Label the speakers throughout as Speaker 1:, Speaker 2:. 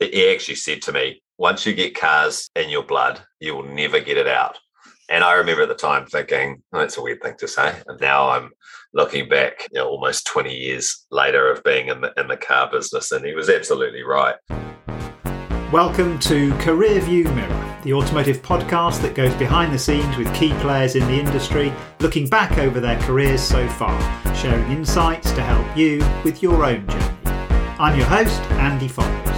Speaker 1: he actually said to me, once you get cars in your blood, you will never get it out. And I remember at the time thinking, oh, that's a weird thing to say. And now I'm looking back, you know, almost 20 years later of being in the, in the car business. And he was absolutely right.
Speaker 2: Welcome to Career View Mirror, the automotive podcast that goes behind the scenes with key players in the industry, looking back over their careers so far, sharing insights to help you with your own journey. I'm your host, Andy Fox.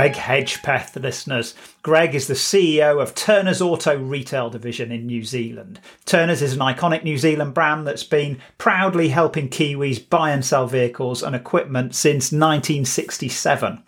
Speaker 2: Greg Hedgepeth, listeners. Greg is the CEO of Turners Auto Retail Division in New Zealand. Turners is an iconic New Zealand brand that's been proudly helping Kiwis buy and sell vehicles and equipment since 1967.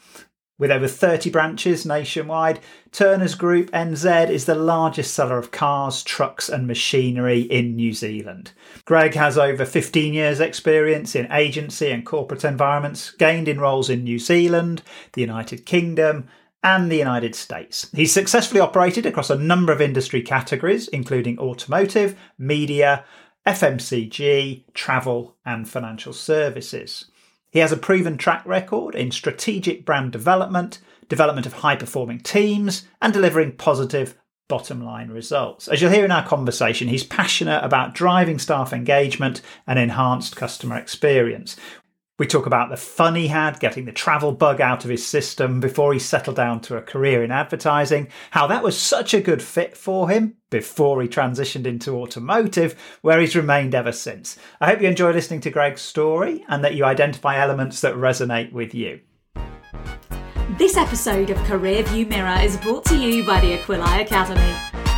Speaker 2: With over 30 branches nationwide, Turners Group NZ is the largest seller of cars, trucks, and machinery in New Zealand. Greg has over 15 years' experience in agency and corporate environments, gained in roles in New Zealand, the United Kingdom, and the United States. He's successfully operated across a number of industry categories, including automotive, media, FMCG, travel, and financial services. He has a proven track record in strategic brand development, development of high performing teams, and delivering positive bottom line results. As you'll hear in our conversation, he's passionate about driving staff engagement and enhanced customer experience. We talk about the fun he had getting the travel bug out of his system before he settled down to a career in advertising, how that was such a good fit for him before he transitioned into automotive, where he's remained ever since. I hope you enjoy listening to Greg's story and that you identify elements that resonate with you.
Speaker 3: This episode of Career View Mirror is brought to you by the Aquili Academy.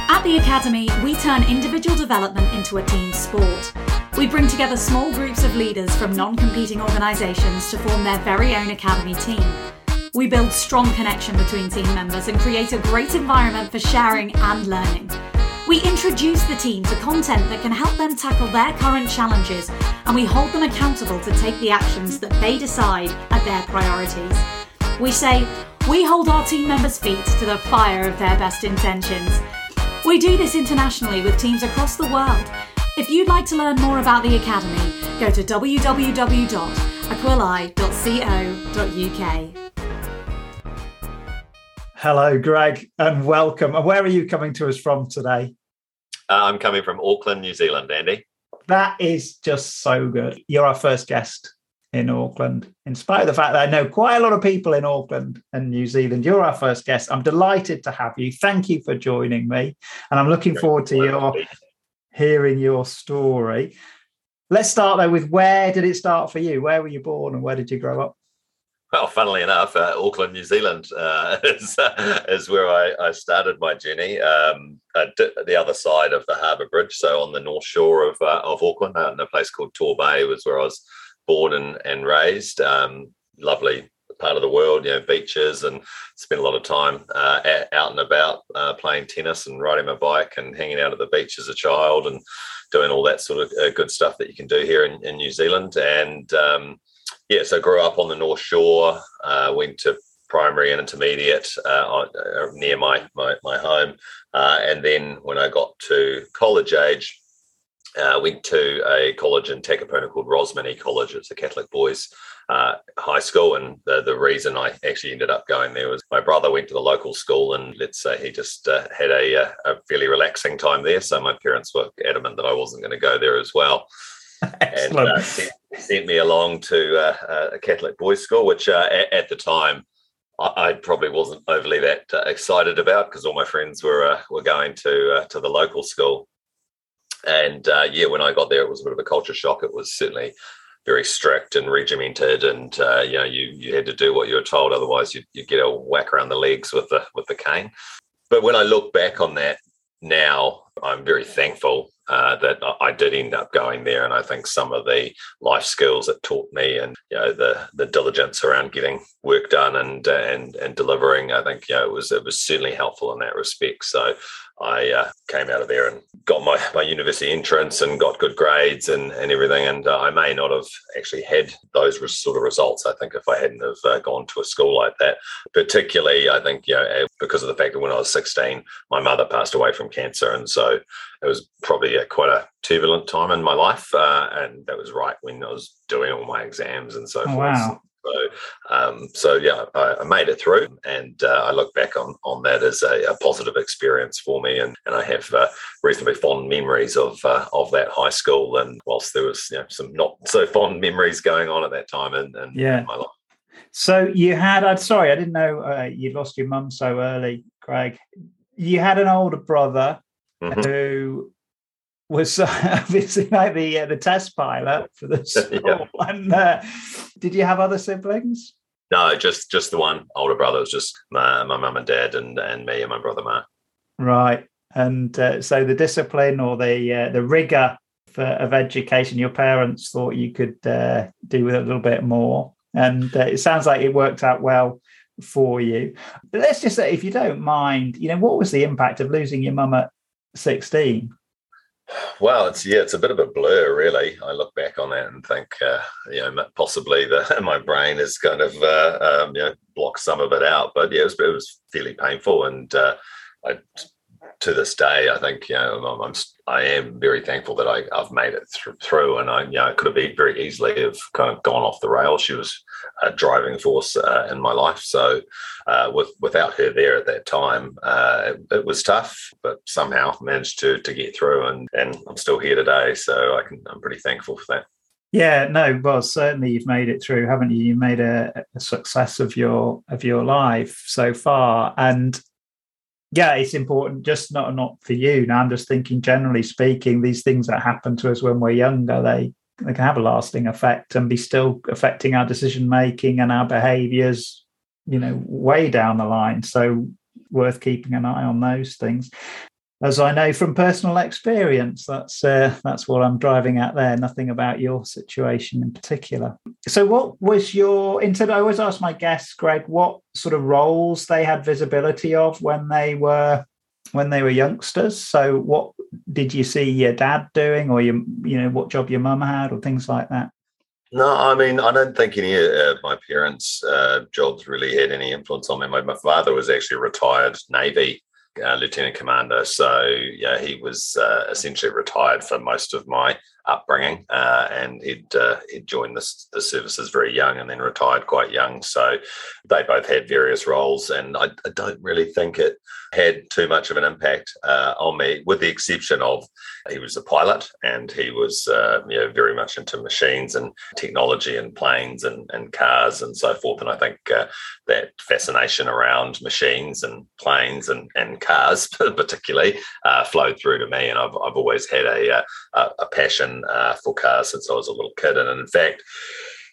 Speaker 3: At the Academy, we turn individual development into a team sport. We bring together small groups of leaders from non competing organisations to form their very own Academy team. We build strong connection between team members and create a great environment for sharing and learning. We introduce the team to content that can help them tackle their current challenges and we hold them accountable to take the actions that they decide are their priorities. We say, we hold our team members' feet to the fire of their best intentions. We do this internationally with teams across the world if you'd like to learn more about the Academy, go to www.aquili.co.uk.
Speaker 2: Hello, Greg, and welcome. And where are you coming to us from today?
Speaker 1: Uh, I'm coming from Auckland, New Zealand, Andy.
Speaker 2: That is just so good. You're our first guest in Auckland, in spite of the fact that I know quite a lot of people in Auckland and New Zealand. You're our first guest. I'm delighted to have you. Thank you for joining me. And I'm looking forward to your hearing your story. Let's start though with where did it start for you? Where were you born and where did you grow up?
Speaker 1: Well, funnily enough, uh, Auckland, New Zealand uh, is, uh, is where I, I, started my journey. Um, the other side of the Harbour Bridge, so on the north shore of uh, of Auckland, out in a place called Torbay, was where I was born and, and raised. Um, lovely part of the world, you know, beaches, and spent a lot of time uh, out and about uh, playing tennis and riding my bike and hanging out at the beach as a child and doing all that sort of uh, good stuff that you can do here in, in New Zealand. And um, yeah, so grew up on the North Shore, uh, went to primary and intermediate uh, near my my, my home, and then when I got to college age. Uh, went to a college in Takapuna called Rosmini College. It's a Catholic boys' uh, high school. And the, the reason I actually ended up going there was my brother went to the local school, and let's say he just uh, had a, uh, a fairly relaxing time there. So my parents were adamant that I wasn't going to go there as well. and uh, sent, sent, me along to uh, a Catholic boys' school, which uh, at, at, the time I, I, probably wasn't overly that excited about because all my friends were were going to to the local school. And yeah, when I got there, it was a bit of a culture shock. It was certainly very strict and regimented, and uh, you know you you had to do what you were told, otherwise you you get a whack around the legs with the with the cane. But when I look back on that now, I'm very thankful uh, that I did end up going there, and I think some of the life skills it taught me, and you know the the diligence around getting work done and and and delivering, I think you know it was it was certainly helpful in that respect. So I uh, came out of there and got my, my university entrance and got good grades and, and everything. And uh, I may not have actually had those sort of results. I think if I hadn't have uh, gone to a school like that, particularly, I think, you know, because of the fact that when I was 16, my mother passed away from cancer. And so it was probably a, quite a turbulent time in my life. Uh, and that was right when I was doing all my exams and so oh, forth.
Speaker 2: Wow.
Speaker 1: So, um, so yeah, I, I, made it through, and uh, I look back on on that as a, a, positive experience for me, and and I have uh, reasonably fond memories of uh, of that high school. And whilst there was you know, some not so fond memories going on at that time and
Speaker 2: yeah.
Speaker 1: in my life.
Speaker 2: So you had, I'm sorry, I didn't know uh, you lost your mum so early, Craig. You had an older brother mm-hmm. who was uh, obviously like the uh, the test pilot for the school. yeah. And uh, did you have other siblings?
Speaker 1: No, just just the one older brother. It was just my my mum and dad, and and me and my brother Mark.
Speaker 2: Right, and uh, so the discipline or the uh, the rigor for, of education, your parents thought you could uh, do with a little bit more, and it sounds like it worked out well for you. But let's just say, if you don't mind, you know, what was the impact of losing your mum at sixteen?
Speaker 1: Well, it's yeah, it's a bit of a blur, really. I look back on that and think, uh, you know, possibly the my brain has kind of uh, um, you know blocked some of it out. But yeah, it was, it was fairly painful, and uh, I, to this day, I think you know I'm, I'm I am very thankful that I, have made it th- through, and I you know could have very easily have kind of gone off the rails. She was a driving force uh, in my life, so uh, with without her there at that time, uh, it, it, was tough, but somehow managed to to get through, and and I'm still here today. So I can I'm pretty thankful for that.
Speaker 2: Yeah, no, well, certainly you've made it through, haven't you? You made a, a success of your of your life so far, and yeah, it's important. Just not not for you. Now, I'm just thinking, generally speaking, these things that happen to us when we're younger, they they can have a lasting effect and be still affecting our decision making and our behaviours you know, way down the line. So worth keeping an eye on those things. As I know from personal experience, that's uh, that's what I'm driving at there. Nothing about your situation in particular. So, what was your? Instead, I always ask my guests, Greg, what sort of roles they had visibility of when they were when they were youngsters. So, what did you see your dad doing, or you you know what job your mum had, or things like that?
Speaker 1: No, I mean, I don't think any of my parents' uh, jobs really had any influence on me. My, my father was actually a retired Navy uh, lieutenant commander, so yeah, he was uh, essentially retired for most of my upbringing, uh, and he'd uh, he'd joined the, the services very young and then retired quite young. So they both had various roles, and I, I don't really think it had too much of an impact uh, on me, with the exception of he was a pilot and he was uh, you know, very much into machines and technology and planes and, and cars and so forth. And I think uh, that fascination around machines and planes and, and cars, particularly, uh, flowed through to me. And I've, I've always had a, a, a passion uh, for cars since I was a little kid. And in fact,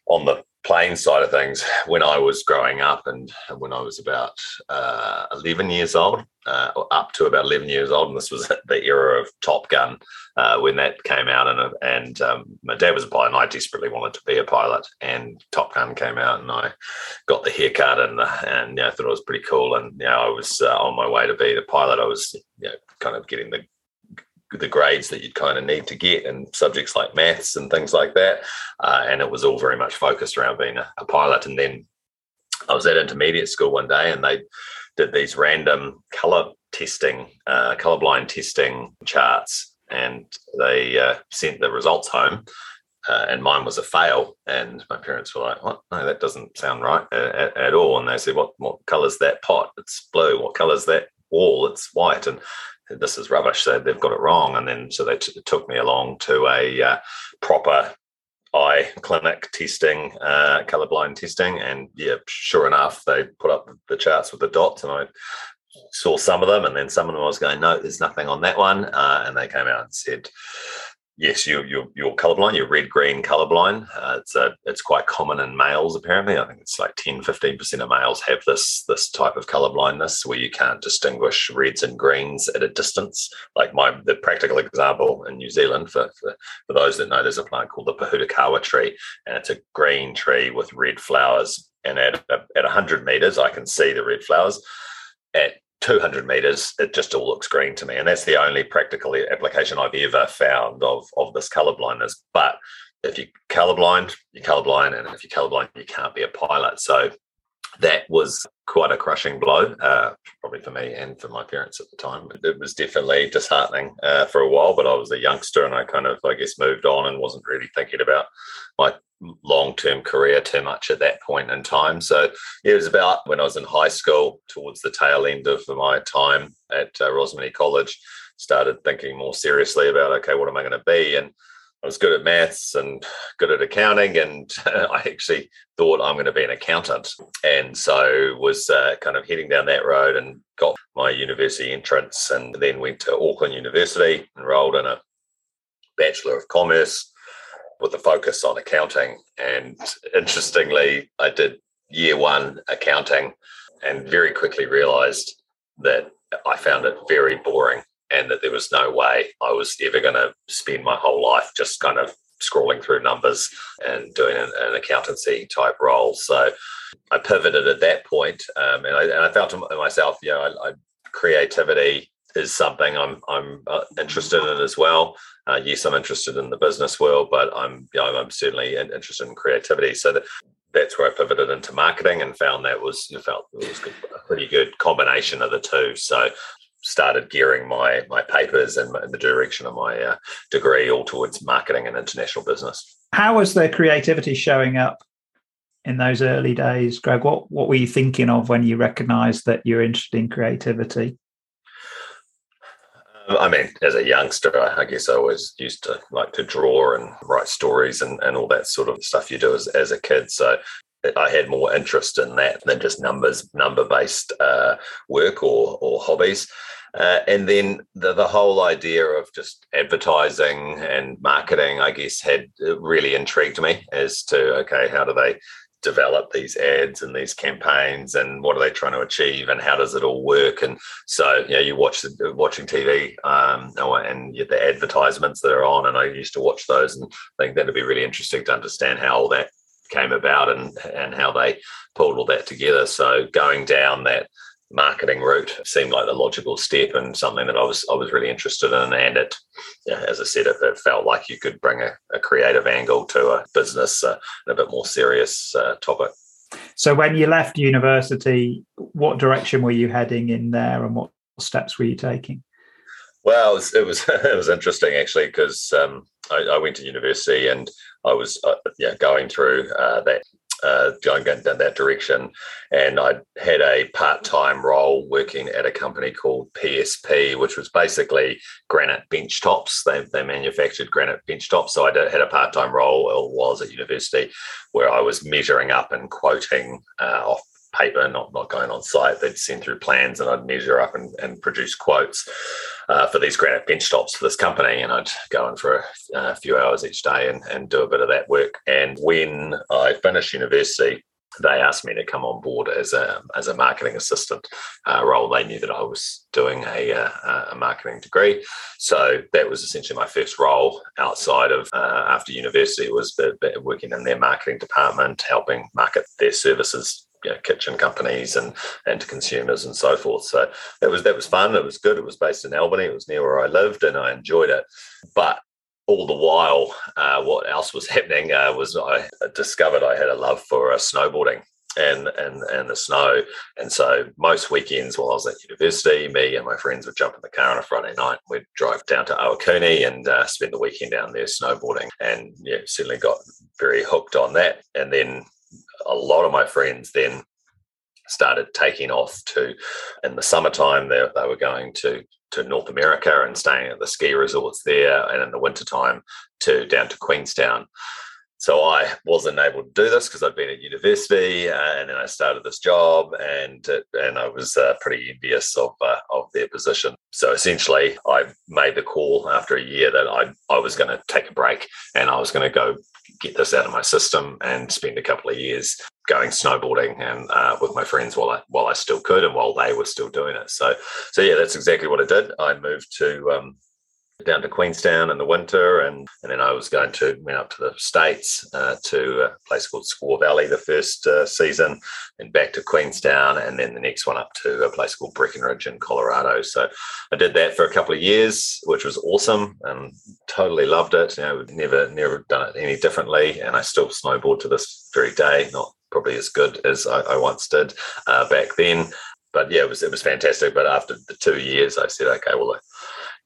Speaker 1: on the plane side of things, when I was growing up and when I was about uh, 11 years old, uh, up to about 11 years old, and this was the era of Top Gun uh, when that came out. And, and um, my dad was a pilot, and I desperately wanted to be a pilot. And Top Gun came out, and I got the haircut and and you know, thought it was pretty cool. And you know, I was uh, on my way to be the pilot. I was you know, kind of getting the the grades that you'd kind of need to get in subjects like maths and things like that. Uh, and it was all very much focused around being a, a, pilot. And then I was at intermediate school one day and they did these random color testing, uh, colorblind testing charts. And they uh, sent the results home. Uh, and mine was a fail. And my parents were like, "What? No, that doesn't sound right at, at all." And they said, "What? What color's that pot? It's blue. What color's that wall? It's white." And this is rubbish. So they've got it wrong. And then so they t- took me along to a uh, proper eye clinic testing, uh, colorblind testing. And yeah, sure enough, they put up the charts with the dots and I saw some of them and then some of them I was going, no, there's nothing on that one. Uh, and they came out and said, yes, you, you're, you're colorblind, you're red green colorblind. Uh, it's a, it's quite common in males, apparently. I think it's like 10, 15% of males have this, this type of colorblindness where you can't distinguish reds and greens at a distance. Like my, the practical example in New Zealand, for, for, for those that know, there's a plant called the Pohutukawa tree, and it's a green tree with red flowers. And at, at 100 meters, I can see the red flowers. At 200 meters, it just all looks green to me. And that's the only practical application I've ever found of, of this color blindness. But if you're colorblind, you're colorblind. And if you're colorblind, you can't be a pilot. So that was quite a crushing blow, uh, probably for me and for my parents at the time. It was definitely disheartening uh, for a while, but I was a youngster and I kind of, I guess, moved on and wasn't really thinking about my long term career too much at that point in time. So it was about when I was in high school, towards the tail end of my time at uh, Rosmini College, started thinking more seriously about, okay, what am I going to be? And I was good at maths and good at accounting, and I actually thought I'm going to be an accountant, and so was uh, kind of heading down that road and got my university entrance, and then went to Auckland University, enrolled in a Bachelor of Commerce with a focus on accounting, and interestingly, I did year one accounting, and very quickly realised that I found it very boring and that there was no way I was ever going to spend my whole life just kind of scrolling through numbers and doing an, an accountancy type role. So I pivoted at that point, um, and, I, and I felt to myself, you know, I, I, creativity is something I'm I'm uh, interested in as well. Uh, yes, I'm interested in the business world, but I'm you know, I'm certainly interested in creativity. So that, that's where I pivoted into marketing and found that was felt it was a pretty good combination of the two. So started gearing my my papers and the direction of my uh, degree all towards marketing and international business.
Speaker 2: How was the creativity showing up in those early days, Greg? What what were you thinking of when you recognised that you're interested in creativity?
Speaker 1: I mean, as a youngster, I guess I always used to like to draw and write stories and, and all that sort of stuff you do as, as a kid. So I had more interest in that than just numbers, number based uh, work or, or hobbies. Uh, and then the, the whole idea of just advertising and marketing, I guess, had uh, really intrigued me as to okay, how do they develop these ads and these campaigns and what are they trying to achieve and how does it all work and so you know you watch the watching tv um, and the advertisements that are on and i used to watch those and think that'd be really interesting to understand how all that came about and and how they pulled all that together so going down that marketing route seemed like the logical step and something that I was I was really interested in. And it, yeah, as I said, it, it, felt like you could bring a, a creative angle to a business uh, and a bit more serious uh, topic.
Speaker 2: So, when you left university, what direction were you heading in there, and what steps were you taking?
Speaker 1: Well, it was it was, it was interesting actually because um, I, I, went to university and I was uh, yeah going through uh, that uh, going down that direction. And I had a part time role working at a company called PSP, which was basically granite bench tops. They, they manufactured granite bench tops. So I did, had a part time role I was at university where I was measuring up and quoting uh, off paper, not not going on site. They'd send through plans, and I'd measure up and, and produce quotes uh, for these granite bench tops for this company. And I'd go in for a, a, few hours each day and, and do a bit of that work. And when I finished university, they asked me to come on board as a as a marketing assistant uh, role. They knew that I was doing a, uh, a, marketing degree, so that was essentially my first role outside of uh, after university was working in their marketing department, helping market their services you know, kitchen companies and and to consumers and so forth. So that was that was fun. It was good. It was based in Albany. It was near where I lived, and I enjoyed it. But all the while, uh, what else was happening uh, was I discovered I had a love for uh, snowboarding and and and the snow. And so most weekends while I was at university, me and my friends would jump in the car on a Friday night. We'd drive down to Ohakune and uh, spend the weekend down there snowboarding. And yeah, certainly got very hooked on that. And then a lot of my friends then started taking off to in the summertime they, they were going to to North America and staying at the ski resorts there and in the wintertime to down to Queenstown. So I wasn't able to do this because I'd been at university uh, and then I started this job and uh, and I was uh, pretty envious of uh, of their position. So essentially I made the call after a year that I I was going to take a break and I was going to go get this out of my system and spend a couple of years going snowboarding and uh, with my friends while I while I still could and while they were still doing it. So so yeah, that's exactly what I did. I moved to um, down to Queenstown in the winter, and and then I was going to went up to the states uh, to a place called Squaw Valley the first uh, season, and back to Queenstown, and then the next one up to a place called Breckenridge in Colorado. So I did that for a couple of years, which was awesome, and totally loved it. You know, never never done it any differently, and I still snowboard to this very day. Not probably as good as I, I once did uh, back then but yeah, it was it was fantastic. But after the two years, I said, okay, well,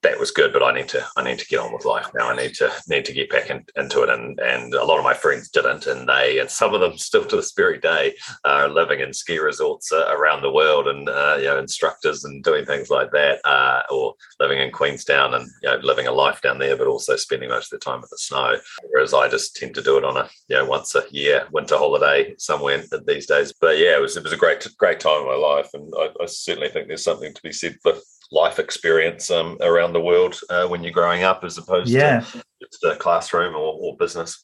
Speaker 1: that was good, but I need to I need to get on with life now. I need to need to get back in, into it, and and a lot of my friends didn't, and they and some of them still to this very day are living in ski resorts uh, around the world, and uh, you know instructors and doing things like that, uh, or living in Queenstown and you know living a life down there, but also spending most of the time in the snow. Whereas I just tend to do it on a you know once a year winter holiday somewhere these days. But yeah, it was it was a great great time in my life, and I, I certainly think there's something to be said for life experience um, around the world uh, when you're growing up as opposed yeah. to just a classroom or, or business.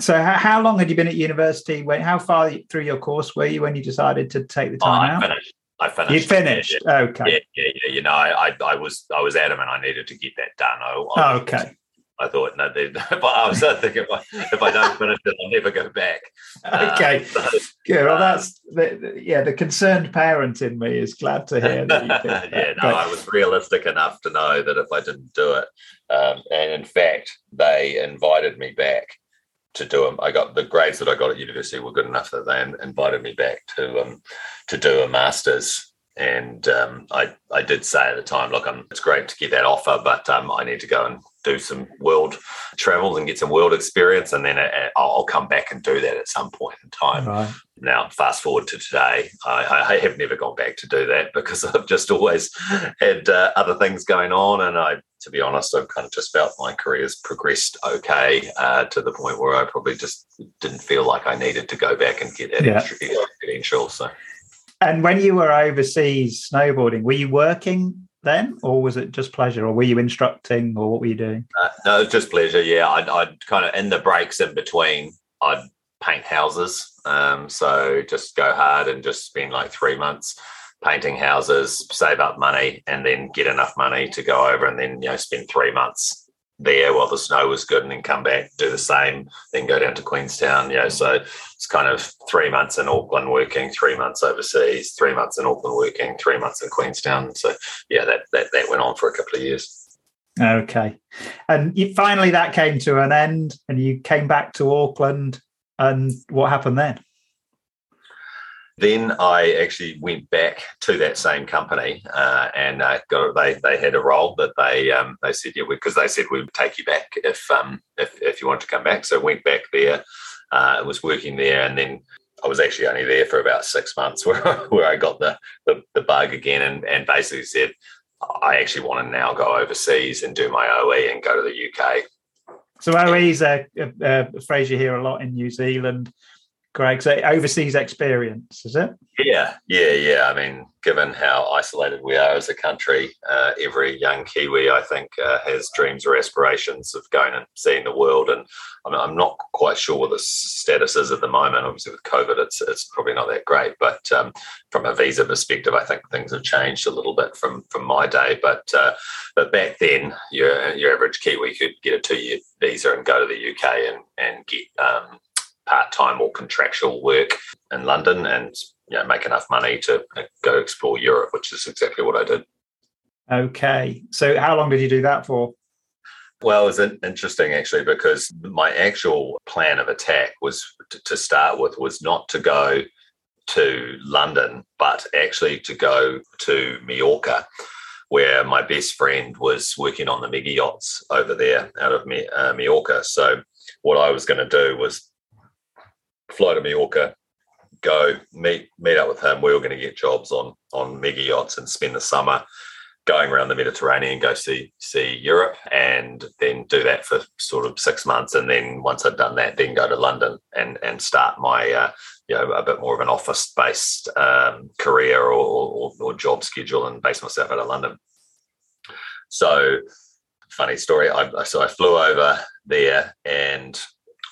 Speaker 2: So, how long had you been at university? When, how far through your course were you when you decided to take the time
Speaker 1: oh, I
Speaker 2: out?
Speaker 1: Finished. I finished.
Speaker 2: You finished.
Speaker 1: Yeah, yeah.
Speaker 2: Okay.
Speaker 1: Yeah, yeah, yeah. You know, I, I, was, I was adamant. I needed to get that done. I,
Speaker 2: I okay.
Speaker 1: I thought, no, but I was thinking if I, if I don't finish it, I'll never go back.
Speaker 2: Okay, uh, so, good. Well, that's the, the, yeah. The concerned parent in me is glad to hear that. You
Speaker 1: think yeah, no, I was realistic enough to know that if I didn't do it, um, and in fact, they invited me back to do them. I got the grades that I got at university were good enough that they invited me back to um, to do a master's and um, I, I did say at the time, look, I'm, it's great to get that offer, but um, I need to go and do some world travels and get some world experience, and then I'll come back and do that at some point in time. Right. Now, fast forward to today, I, I, have never gone back to do that because I've just always had uh, other things going on, and I, to be honest, I've kind of just felt my career's progressed okay uh, to the point where I probably just didn't feel like I needed to go back and get that yeah. extra credential. So.
Speaker 2: And when you were overseas snowboarding, were you working then, or was it just pleasure, or were you instructing, or what were you doing?
Speaker 1: Uh, no, just pleasure. Yeah, I'd, I'd, kind of in the breaks in between, I'd paint houses. Um, so just go hard and just spend like three months painting houses, save up money, and then get enough money to go over, and then you know spend three months there while the snow was good and then come back, do the same, then go down to Queenstown. You know, so it's kind of three months in Auckland working, three months overseas, three months in Auckland working, three months in Queenstown. So yeah, that that, that went on for a couple of years.
Speaker 2: Okay. And you, finally that came to an end and you came back to Auckland and what happened then?
Speaker 1: Then I actually went back to that same company, uh, and uh, got, they they had a role that they um, they said yeah because they said we would take you back if um, if if you want to come back. So went back there, uh, was working there, and then I was actually only there for about six months where where I got the the, the bug again, and and basically said I actually want to now go overseas and do my OE and go to the UK.
Speaker 2: So OE is a, a, a phrase you hear a lot in New Zealand. Greg. So overseas experience, is it?
Speaker 1: Yeah, yeah, yeah. I mean, given how isolated we are as a country, uh, every young Kiwi, I think, uh, has dreams or aspirations of going and seeing the world. And I mean, I'm not quite sure what the status is at the moment. Obviously, with COVID, it's it's probably not that great. But um, from a visa perspective, I think things have changed a little bit from from my day. But uh, but back then, your your average Kiwi could get a two year visa and go to the UK and and get um, part time or contractual work in London and you know, make enough money to go explore Europe, which is exactly what I did.
Speaker 2: Okay. So, how long did you do that for?
Speaker 1: Well, it was interesting actually because my actual plan of attack was to start with was not to go to London, but actually to go to Mallorca, where my best friend was working on the mega yachts over there out of uh, Mallorca. So, what I was going to do was fly to Mallorca, go meet meet up with him. We were going to get jobs on on mega yachts and spend the summer going around the Mediterranean, go see see Europe, and then do that for sort of six months. And then once I'd done that, then go to London and and start my uh, you know a bit more of an office based um, career or, or, or job schedule and base myself out of London. So funny story. I, so I flew over there and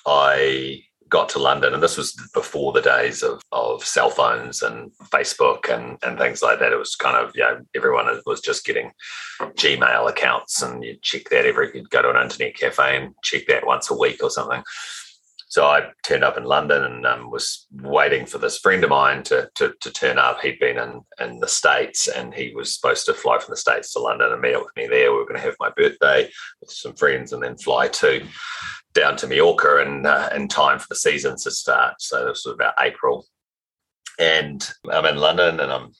Speaker 1: I got to London, and this was before the days of, of cell phones and Facebook and, and things like that. It was kind of, you know, everyone was just getting Gmail accounts and you'd check that every, you'd go to an internet cafe and check that once a week or something. So I turned up in London and um, was waiting for this friend of mine to, to, to turn up. He'd been in, in the States and he was supposed to fly from the States to London and meet up with me there. We were going to have my birthday with some friends and then fly to down to Mallorca in, uh, in time for the season to start. So this was about April. And I'm in London and I'm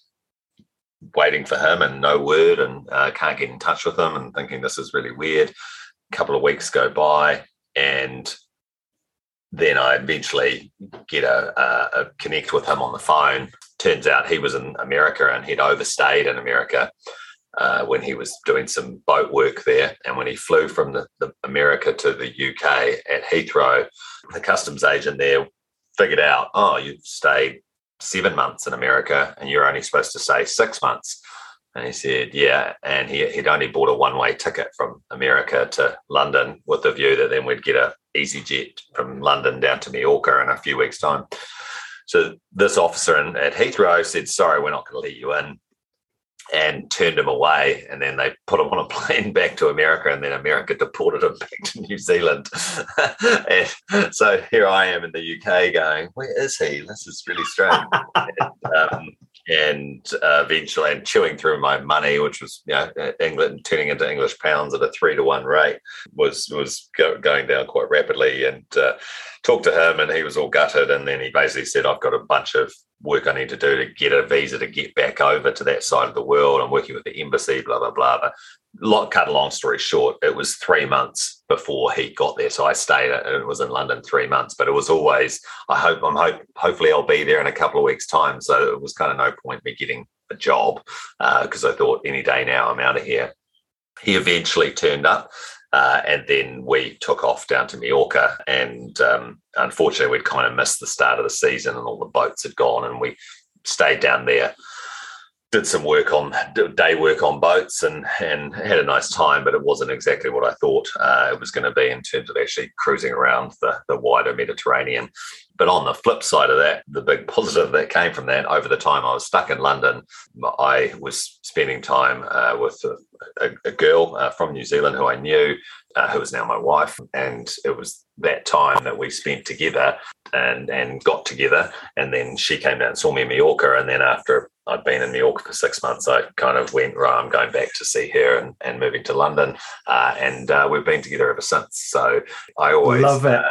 Speaker 1: waiting for him and no word and uh, can't get in touch with him and thinking this is really weird. A couple of weeks go by and then I eventually get a, a, a, connect with him on the phone. Turns out he was in America and he'd overstayed in America uh, when he was doing some boat work there. And when he flew from the, the America to the UK at Heathrow, the customs agent there figured out, oh, you've stayed seven months in America and you're only supposed to stay six months. And he said, yeah. And he, he'd only bought a one way ticket from America to London with the view that then we'd get a EasyJet from London down to Mallorca in a few weeks' time. So this officer in, at Heathrow said, sorry, we're not going to let you in and turned him away. And then they put him on a plane back to America, and then America deported him back to New Zealand. and so here I am in the UK going, where is he? This is really strange. and, um, and uh, eventually, and chewing through my money, which was you know England turning into English pounds at a three to one rate, was was go, going down quite rapidly. And uh, talked to him, and he was all gutted. And then he basically said, "I've got a bunch of work I need to do to get a visa to get back over to that side of the world. I'm working with the embassy, blah blah blah." But lot, cut a long story short, it was three months before he got there. So I stayed. And it was in London three months, but it was always. I hope. I'm hope. Hopefully, I'll be there in a couple of weeks' time. So it was kind of no point me getting a job because uh, I thought any day now I'm out of here. He eventually turned up. Uh, and then we took off down to Mallorca. And um, unfortunately, we'd kind of missed the start of the season and all the boats had gone. And we stayed down there did some work on day work on boats and and had a nice time, but it wasn't exactly what I thought uh, it was going to be in terms of actually cruising around the, the wider Mediterranean. But on the flip side of that, the big positive that came from that over the time I was stuck in London, I was spending time uh, with a, a, girl uh, from New Zealand who I knew, uh, who is now my wife, and it was that time that we spent together and and got together. And then she came down and saw me in Mallorca, and then after I'd been in New York for six months. I kind of went, right, I'm going back to see her and, and moving to London. Uh, and uh, we've been together ever since. So I always
Speaker 2: love it. Uh,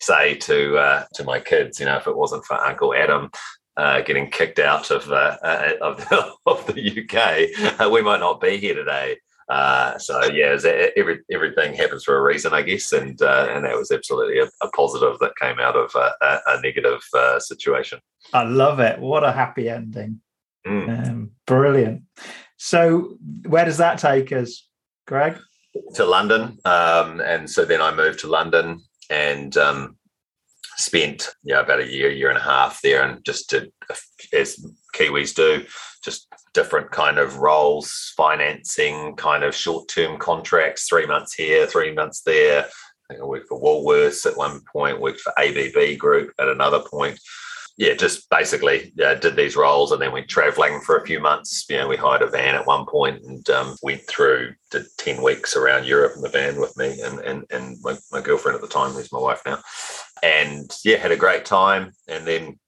Speaker 1: say to uh, to my kids, you know, if it wasn't for Uncle Adam uh, getting kicked out of uh, of, the, of the UK, we might not be here today. Uh, so yeah, every, everything happens for a reason, I guess, and uh, and that was absolutely a, a, positive that came out of a, a negative uh, situation.
Speaker 2: I love it. What a happy ending. Mm. Um, brilliant. So, where does that take us, Greg?
Speaker 1: To London, um, and so then I moved to London and um, spent you know about a year, year and a half there, and just did as Kiwis do, just different kind of roles, financing, kind of short-term contracts, three months here, three months there. I think I worked for Woolworths at one point, worked for ABB Group at another point yeah, just basically uh, did these roles and then went traveling for a few months. You know, we hired a van at one point and um, went through, did 10 weeks around Europe in the van with me and, and, and my, my girlfriend at the time, who's my wife now. And yeah, had a great time. And then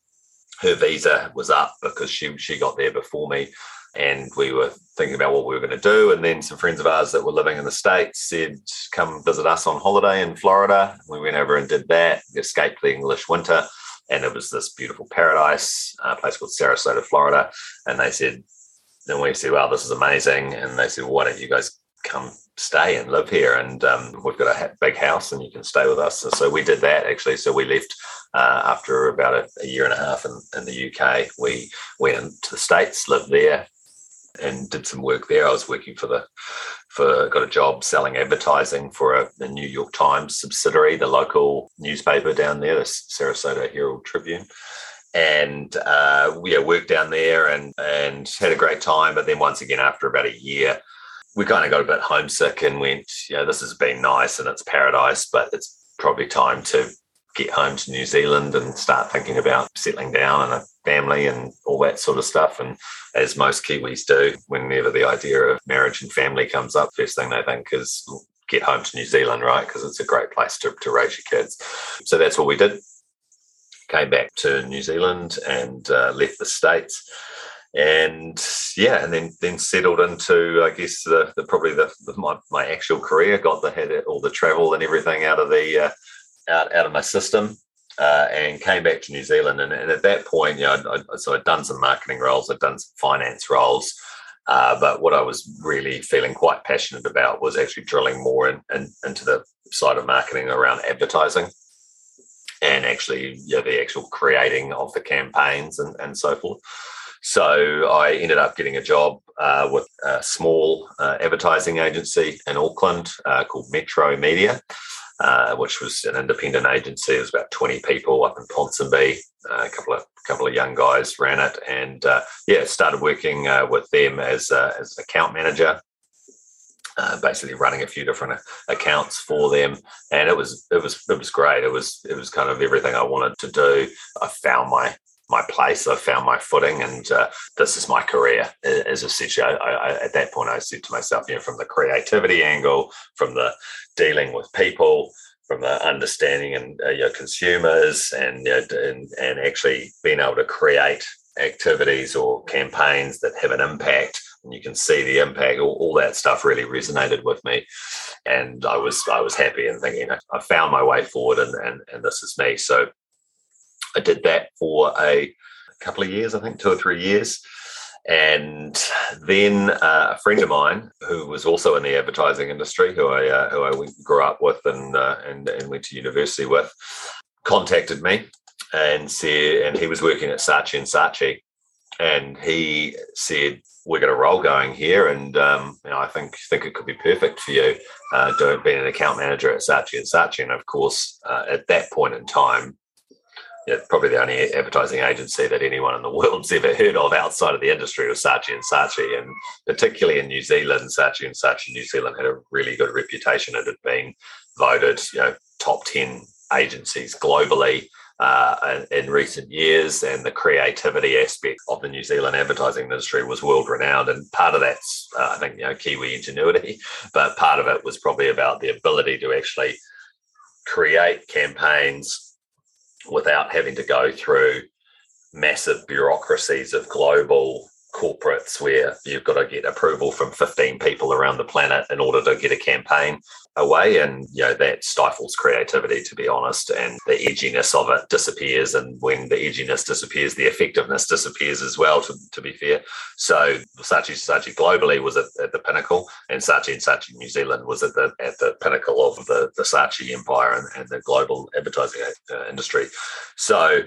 Speaker 1: her visa was up because she, she got there before me. And we were thinking about what we were going to do. And then some friends of ours that were living in the States said, come visit us on holiday in Florida. We went over and did that, escaped the English winter and it was this beautiful paradise, a place called Sarasota, Florida. And they said, then we said, wow, this is amazing. And they said, why don't you guys come stay and live here? And um, we've got a big house and you can stay with us. And so we did that actually. So we left uh, after about a, a, year and a half in, in the UK. We went to the States, lived there, and did some work there. I was working for the for got a job selling advertising for a, the New York Times subsidiary, the local newspaper down there, the Sarasota Herald Tribune. And uh, yeah, worked down there and and had a great time. But then once again, after about a year, we kind of got a bit homesick and went, yeah, this has been nice and it's paradise, but it's probably time to get home to New Zealand and start thinking about settling down and a family and all that sort of stuff. And as most Kiwis do, whenever the idea of marriage and family comes up, first thing they think is get home to New Zealand, right? Because it's a great place to, to raise your kids. So that's what we did. Came back to New Zealand and uh, left the States and yeah, and then then settled into I guess the, the probably the, the, my my actual career. Got the had all the travel and everything out of the uh, out out of my system, uh, and came back to New Zealand. And, and at that point, you know, I, I, so I'd done some marketing roles, I'd done some finance roles. Uh, but what I was really feeling quite passionate about was actually drilling more in, in, into the side of marketing around advertising and actually you know, the actual creating of the campaigns and, and so forth. So I ended up getting a job uh, with a small uh, advertising agency in Auckland uh, called Metro Media, uh, which was an independent agency. It was about 20 people up in Ponsonby. Uh, a couple of couple of young guys ran it, and uh, yeah, started working with them as as account manager. basically running a few different accounts for them, and it was it was it was great. It was it was kind of everything I wanted to do. I found my my place. I found my footing, and uh, this is my career. As essentially, I, I, at that point, I said to myself, you know, from the creativity angle, from the dealing with people, from the understanding and uh, your consumers, and, you know, and and actually being able to create activities or campaigns that have an impact and you can see the impact all, all, that stuff really resonated with me and i was i was happy and thinking i found my way forward and and, and this is me so I did that for a couple of years, I think two or three years. And then uh, a friend of mine who was also in the advertising industry, who I uh, who I grew up with and, uh, and and went to university with, contacted me and said, and he was working at Saatchi and Saatchi, and he said, "We've got a role going here, and um, you know, I think think it could be perfect for you, uh, doing being an account manager at Saatchi and Saatchi." And of course, uh, at that point in time, yeah, probably the only advertising agency that anyone in the world's ever heard of outside of the industry was Saatchi and Saatchi, and particularly in New Zealand, Saatchi and Saatchi New Zealand had a really good reputation. It had been voted, you know, top ten agencies globally uh, in, recent years, and the creativity aspect of the New Zealand advertising industry was world renowned. And part of that's, uh, I think, you know, Kiwi ingenuity, but part of it was probably about the ability to actually create campaigns without having to go through massive bureaucracies of global corporates where you've got to get approval from 15 people around the planet in order to get a campaign away and you know that stifles creativity to be honest and the edginess of it disappears and when the edginess disappears the effectiveness disappears as well to, to be fair. So Saatchi Saatchi globally was at, at, the pinnacle and Saatchi and Saatchi New Zealand was at the at the pinnacle of the, the Saatchi empire and, and the global advertising uh, industry. So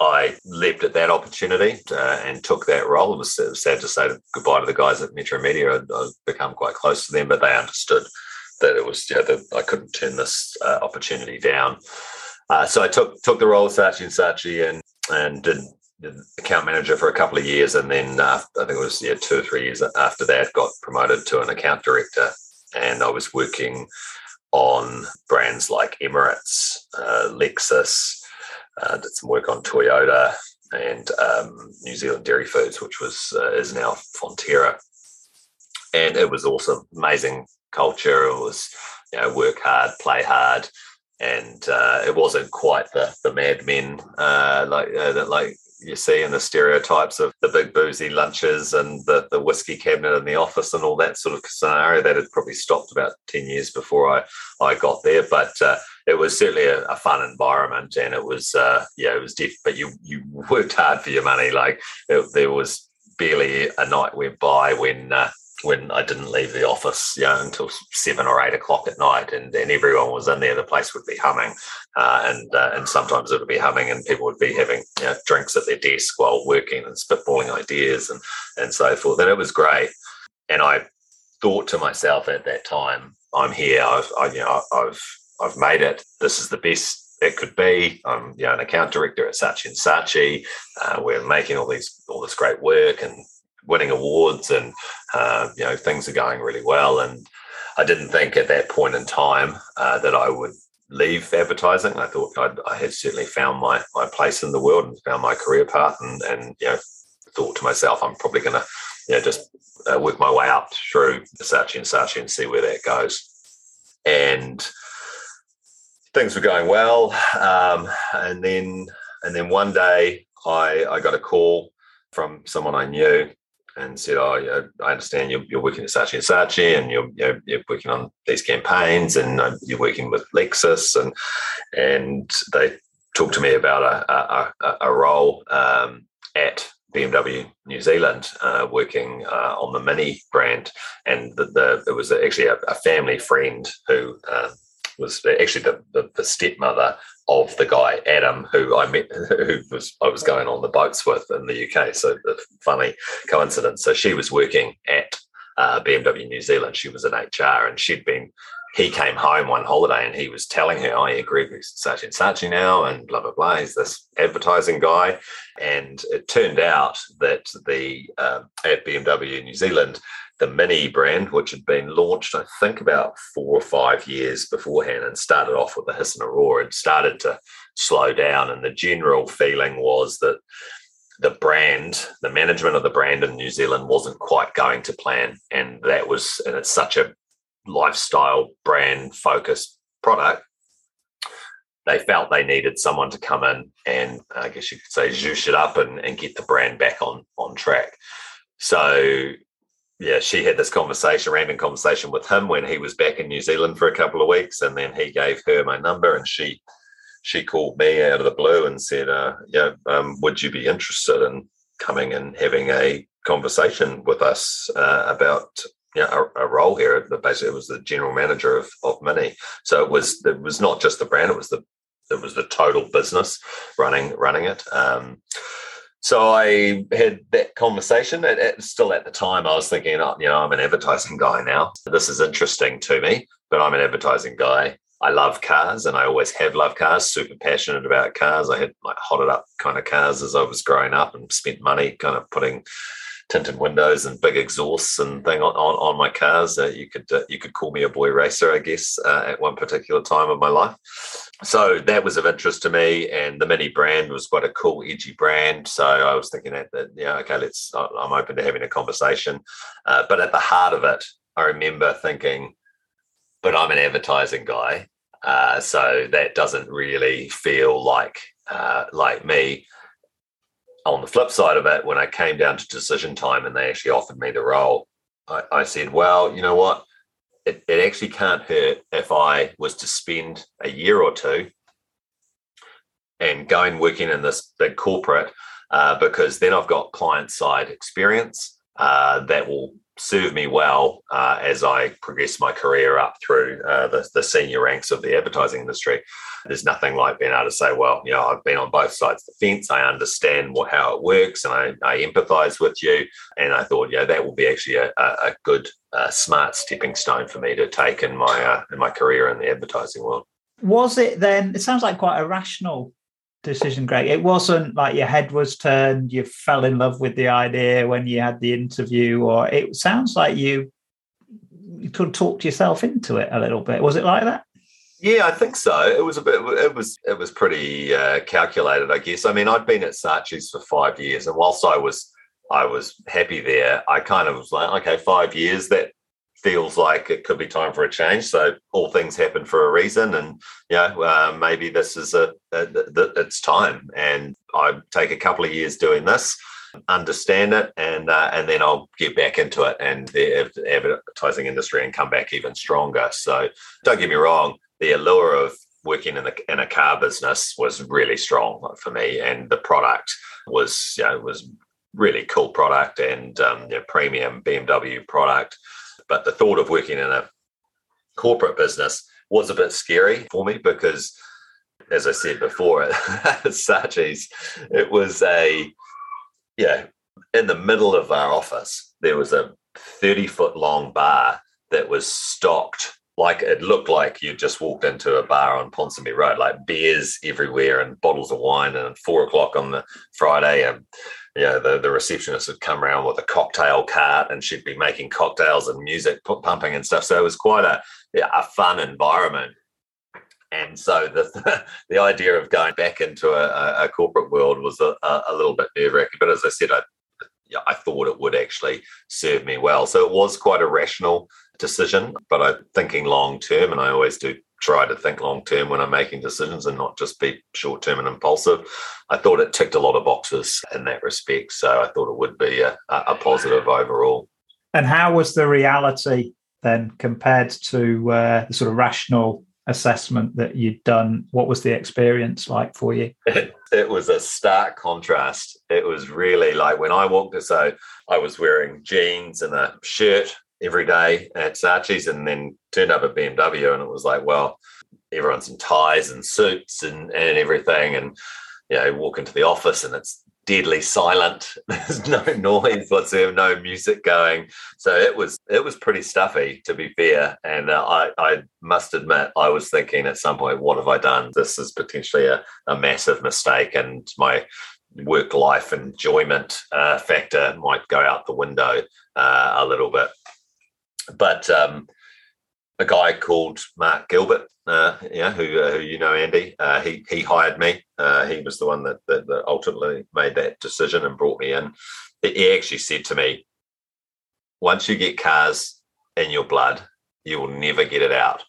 Speaker 1: I leapt at that opportunity uh, and took that role. It was sad to say goodbye to the guys at Metro Media. I'd, I'd become quite close to them, but they understood that it was yeah, that I couldn't turn this uh, opportunity down. Uh, so I took took the role of Saatchi and Saatchi and and did, did account manager for a couple of years, and then uh, I think it was yeah two or three years after that got promoted to an account director, and I was working on brands like Emirates, uh, Lexus. Uh, did some work on Toyota and um, New Zealand Dairy Foods, which was uh, is now Fonterra, and it was awesome, amazing culture. It was, you know, work hard, play hard, and uh, it wasn't quite the the Mad Men uh, like uh, that like you see in the stereotypes of the big boozy lunches and the, the whiskey cabinet in the office and all that sort of scenario that had probably stopped about 10 years before I, I got there. But uh, it was certainly a, a, fun environment and it was, uh, yeah, it was diff, but you, you worked hard for your money. Like it, there was barely a night went by when uh, when I didn't leave the office, you know, until seven or eight o'clock at night, and, and everyone was in there. The place would be humming, uh, and uh, and sometimes it would be humming, and people would be having you know, drinks at their desk while working and spitballing ideas and and so forth. And it was great. And I thought to myself at that time, I'm here. I've I, you know I've I've made it. This is the best it could be. I'm you know an account director at Saatchi and Saatchi. Uh, we're making all these all this great work and winning awards and uh, you know things are going really well and i didn't think at that point in time uh, that i would leave advertising. I thought I'd, I had certainly found my my place in the world and found my career path, and and you know thought to myself, I'm probably going to you know just uh, work my way up through Saatchi and Saatchi and see where that goes. And things were going well, um, and then and then one day I I got a call from someone I knew and said, "Oh, yeah, I understand you're, you're working at Saatchi and Saatchi, and you're, you're, you're working on these campaigns, and uh, you're working with Lexus, and and they talked to me about a a, a role um, at BMW New Zealand, uh, working uh, on the Mini brand, and the, the it was actually a, a family friend who uh, was actually the, the, the, stepmother of the guy Adam, who I met, who was I was going on the boats with in the UK. So the funny coincidence. So she was working at uh, BMW New Zealand. She was in HR, and she'd been. He came home one holiday and he was telling her, I agree with Saatchi and Saatchi now, and blah blah blah." He's this advertising guy, and it turned out that the uh, at BMW New Zealand the Mini brand, which had been launched, I think, about four or five years beforehand and started off with the hiss and a roar, had started to slow down. And the general feeling was that the brand, the management of the brand in New Zealand wasn't quite going to plan. And that was, and it's such a lifestyle brand focused product. They felt they needed someone to come in and I guess you could say zhoosh it up and, and get the brand back on on track. So yeah, she had this conversation, random conversation with him when he was back in New Zealand for a couple of weeks, and then he gave her my number, and she she called me out of the blue and said, uh, "Yeah, um, would you be interested in coming and having a conversation with us uh, about you know, a, a, role here?" Basically, it was the general manager of of Mini, so it was it was not just the brand; it was the it was the total business running running it. Um, so I had that conversation. At, at, still at the time, I was thinking, oh, you know, I'm an advertising guy now. This is interesting to me, but I'm an advertising guy. I love cars, and I always have loved cars. Super passionate about cars. I had like hotted up kind of cars as I was growing up, and spent money kind of putting tinted windows and big exhausts and thing on, on, on my cars. Uh, you could uh, you could call me a boy racer, I guess, uh, at one particular time of my life. So that was of interest to me, and the Mini brand was quite a cool, edgy brand. So I was thinking that, that yeah, okay, let's. I'm open to having a conversation, uh, but at the heart of it, I remember thinking, but I'm an advertising guy, uh, so that doesn't really feel like uh, like me on the flip side of it, when I came down to decision time and they actually offered me the role, I, I said, well, you know what? It, it actually can't hurt if I was to spend a year or two and going working in this big corporate uh, because then I've got client side experience uh, that will serve me well uh, as I progress my career up through uh, the, the, senior ranks of the advertising industry. There's nothing like being able to say, well, you know, I've been on both sides of the fence. I understand what, how it works and I, I empathize with you. And I thought, yeah, that will be actually a, a good, uh, smart stepping stone for me to take in my, uh, in my career in the advertising world.
Speaker 2: Was it then? It sounds like quite a rational decision, Greg. It wasn't like your head was turned, you fell in love with the idea when you had the interview, or it sounds like you you could talk yourself into it a little bit. Was it like that?
Speaker 1: Yeah, I think so. It was a bit. It was. It was pretty uh, calculated, I guess. I mean, I'd been at Saatchi's for five years, and whilst I was, I was happy there. I kind of was like, okay, five years. That feels like it could be time for a change. So all things happen for a reason, and you know uh, maybe this is a, a, a, it's time. And I take a couple of years doing this, understand it, and uh, and then I'll get back into it and the advertising industry and come back even stronger. So don't get me wrong, the allure of working in, the, in a car business was really strong for me, and the product was you know was really cool product and um, you know, premium BMW product but the thought of working in a corporate business was a bit scary for me because, as I said before, at it was a, yeah, in the middle of our office, there was a 30 foot long bar that was stocked like it looked like you just walked into a bar on Ponsonby Road, like beers everywhere and bottles of wine. And four o'clock on the Friday, and you know, the, the receptionist would come around with a cocktail cart and she'd be making cocktails and music pumping and stuff. So it was quite a, a fun environment. And so the the idea of going back into a, a corporate world was a, a little bit nerve wracking. But as I said, I I thought it would actually serve me well. So it was quite a rational decision, but I'm thinking long term, and I always do try to think long term when I'm making decisions and not just be short term and impulsive. I thought it ticked a lot of boxes in that respect. So I thought it would be a, a positive overall.
Speaker 2: And how was the reality then compared to uh, the sort of rational assessment that you'd done? What was the experience like for you?
Speaker 1: it was a stark contrast. It was really like when I walked, so I was wearing jeans and a shirt every day at Saatchi's and then turned up at BMW and it was like, well, everyone's in ties and suits and, and everything. And, you know, walk into the office and it's deadly silent. There's no noise whatsoever, no music going. So it was it was pretty stuffy, to be fair. And uh, I, I must admit, I was thinking at some point, what have I done? This is potentially a, a massive mistake, and my work life enjoyment uh, factor might go out the window uh, a little bit but um, a guy called Mark Gilbert, uh, yeah, who, uh, who you know, Andy, uh, he he hired me. Uh, he was the one that, that, that ultimately made that decision and brought me in. He actually said to me, "Once you get cars in your blood, you will never get it out."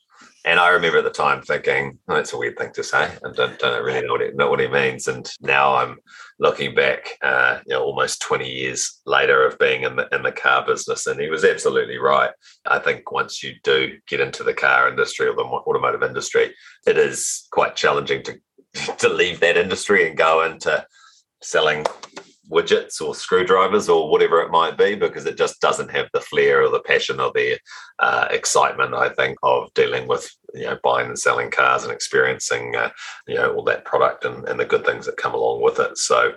Speaker 1: And I remember at the time thinking, oh, that's a weird thing to say. I don't, don't really know what, it, know what he means. And now I'm looking back, uh, you know, almost 20 years later of being in the, in the car business. And he was absolutely right. I think once you do get into the car industry or the automotive industry, it is quite challenging to, to leave that industry and go into selling widgets or screwdrivers or whatever it might be because it just doesn't have the flair or the passion or the uh, excitement i think of dealing with you know buying and selling cars and experiencing uh, you know all that product and, and the good things that come along with it. So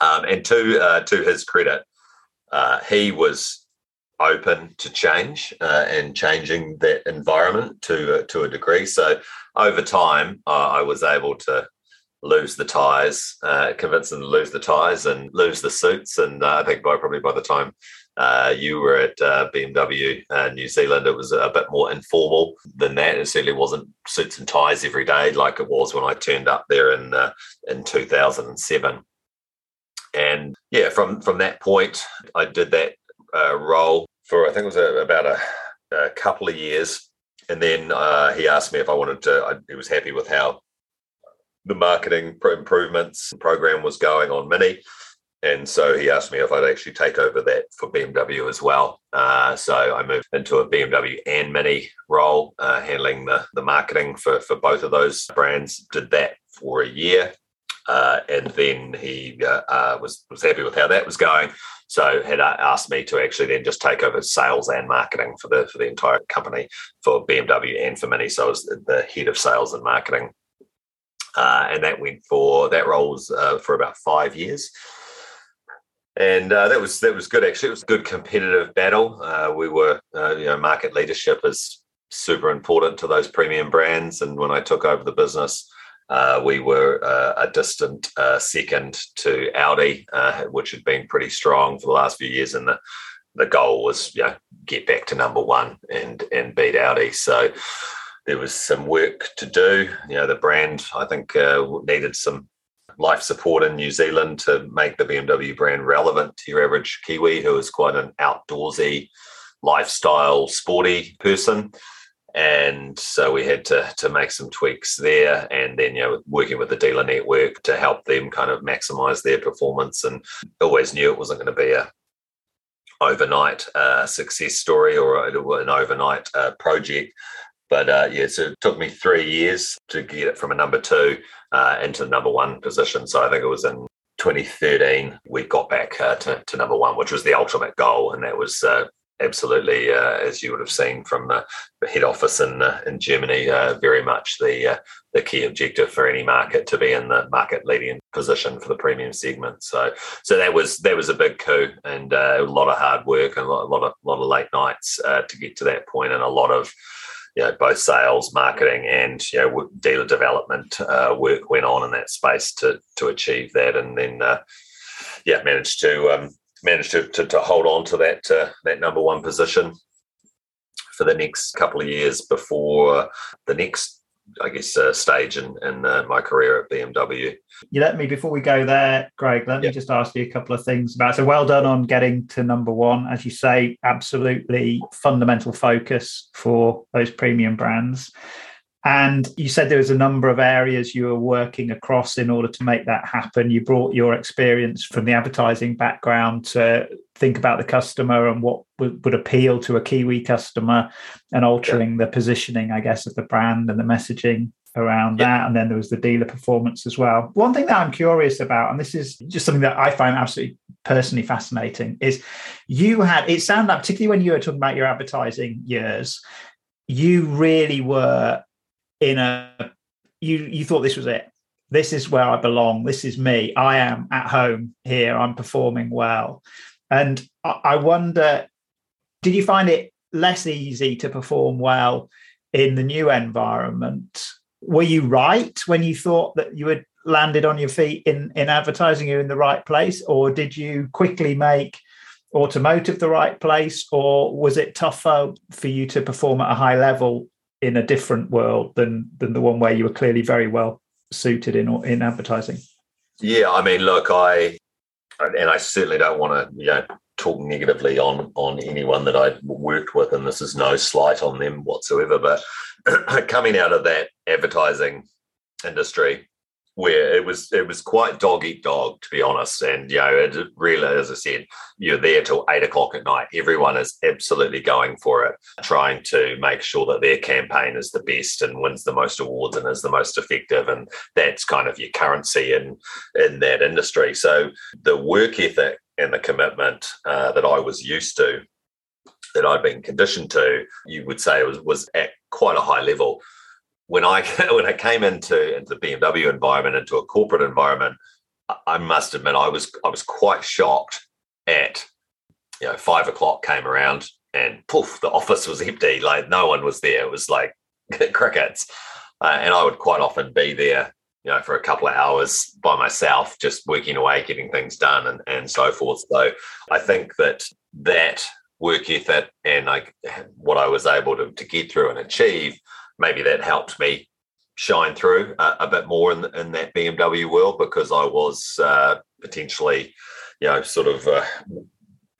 Speaker 1: um, and to uh, to his credit uh, he was open to change uh, and changing that environment to to a degree. So over time uh, i was able to lose the ties, uh, convince them to lose the ties and lose the suits. And uh, I think by probably by the time uh, you were at uh, BMW uh, New Zealand, it was a bit more informal than that. It certainly wasn't suits and ties every day like it was when I turned up there in uh, in 2007. And yeah, from from that point, I did that role for I think it was a, about a, a, couple of years. And then he asked me if I wanted to. I, he was happy with how the marketing improvements program was going on Mini. And so he asked me if I'd actually take over that for BMW as well. Uh, so I moved into a BMW and Mini role, uh, handling the, the marketing for, for both of those brands. Did that for a year. Uh, and then he uh, uh, was, was happy with how that was going. So had uh, asked me to actually then just take over sales and marketing for the for the entire company for BMW and for Mini. So I was the head of sales and marketing uh, and that went for that role was uh, for about five years. And uh, that was that was good. Actually, it was a good competitive battle. Uh, we were, uh, you know, market leadership is super important to those premium brands. And when I took over the business, uh, we were a distant second to Audi, which had been pretty strong for the last few years. And the the goal was, you know, get back to number one and and beat Audi. So there was some work to do. You know, the brand I think uh, needed some life support in New Zealand to make the BMW brand relevant to your average Kiwi who is quite an outdoorsy, lifestyle, sporty person. And so we had to to make some tweaks there, and then you know working with the dealer network to help them kind of maximize their performance. And always knew it wasn't going to be a overnight uh, success story or an overnight uh, project but uh, yeah, so it took me three years to get it from a number two uh, into the number one position. So I think it was in 2013 we got back uh, to, to, number one, which was the ultimate goal, and that was uh, absolutely, uh, as you would have seen from the, head office in uh, in Germany, very much the the key objective for any market to be in the market leading position for the premium segment. So, so that was that was a big coup and a lot of hard work and a lot, a lot of a lot of late nights to get to that point, and a lot of you know, both sales, marketing, and you know, dealer development uh, work went on in that space to to achieve that, and then uh, yeah, managed to um, managed to, to, to hold on to that uh, that number one position for the next couple of years before the next I guess, uh, stage in, in uh, my career at BMW.
Speaker 2: You let me, before we go there, Greg, let me just ask you a couple of things about. So, well done on getting to number one. As you say, absolutely fundamental focus for those premium brands. And you said there was a number of areas you were working across in order to make that happen. You brought your experience from the advertising background to think about the customer and what would, would appeal to a Kiwi customer and altering yeah. the positioning, I guess, of the brand and the messaging around yeah. that. And then there was the dealer performance as well. One thing that I'm curious about, and this is just something that I find absolutely personally fascinating, is you had it sounded like, particularly when you were talking about your advertising years, you really were in a you you thought this was it. This is where i belong. This is me. I am at home here. I'm performing well. And i wonder did you find it less easy to perform well in the new environment? Were you right when you thought that you had landed on your feet in in advertising you're in the right place? Or did you quickly make automotive the right place? Or was it tougher for you to perform at a high level in a different world than than the one where you were clearly very well suited in in advertising.
Speaker 1: Yeah, I mean, look, I and I certainly don't want to you know talk negatively on on anyone that I worked with, and this is no slight on them whatsoever. But coming out of that advertising industry, where it was it was quite dog eat dog to be honest. And you know it really as i said you're there till eight o'clock at night. Everyone is absolutely going for it trying to make sure that their campaign is the best and wins the most awards and is the most effective. And that's kind of your currency in in that industry. So the work ethic and the commitment uh, that i was used to that i'd been conditioned to you would say was was at quite a high level when I when I came into into the BMW environment, into a corporate environment, I must admit I was I was quite shocked at you know five o'clock came around and poof the office was empty. Like no one was there. It was like crickets. Uh, and I would quite often be there you know for a couple of hours by myself just working away getting things done and, and so forth. So I think that that work ethic and like what I was able to, to get through and achieve maybe that helped me shine through a, a bit more in, in, that BMW world because I was uh, potentially, you know, sort of uh,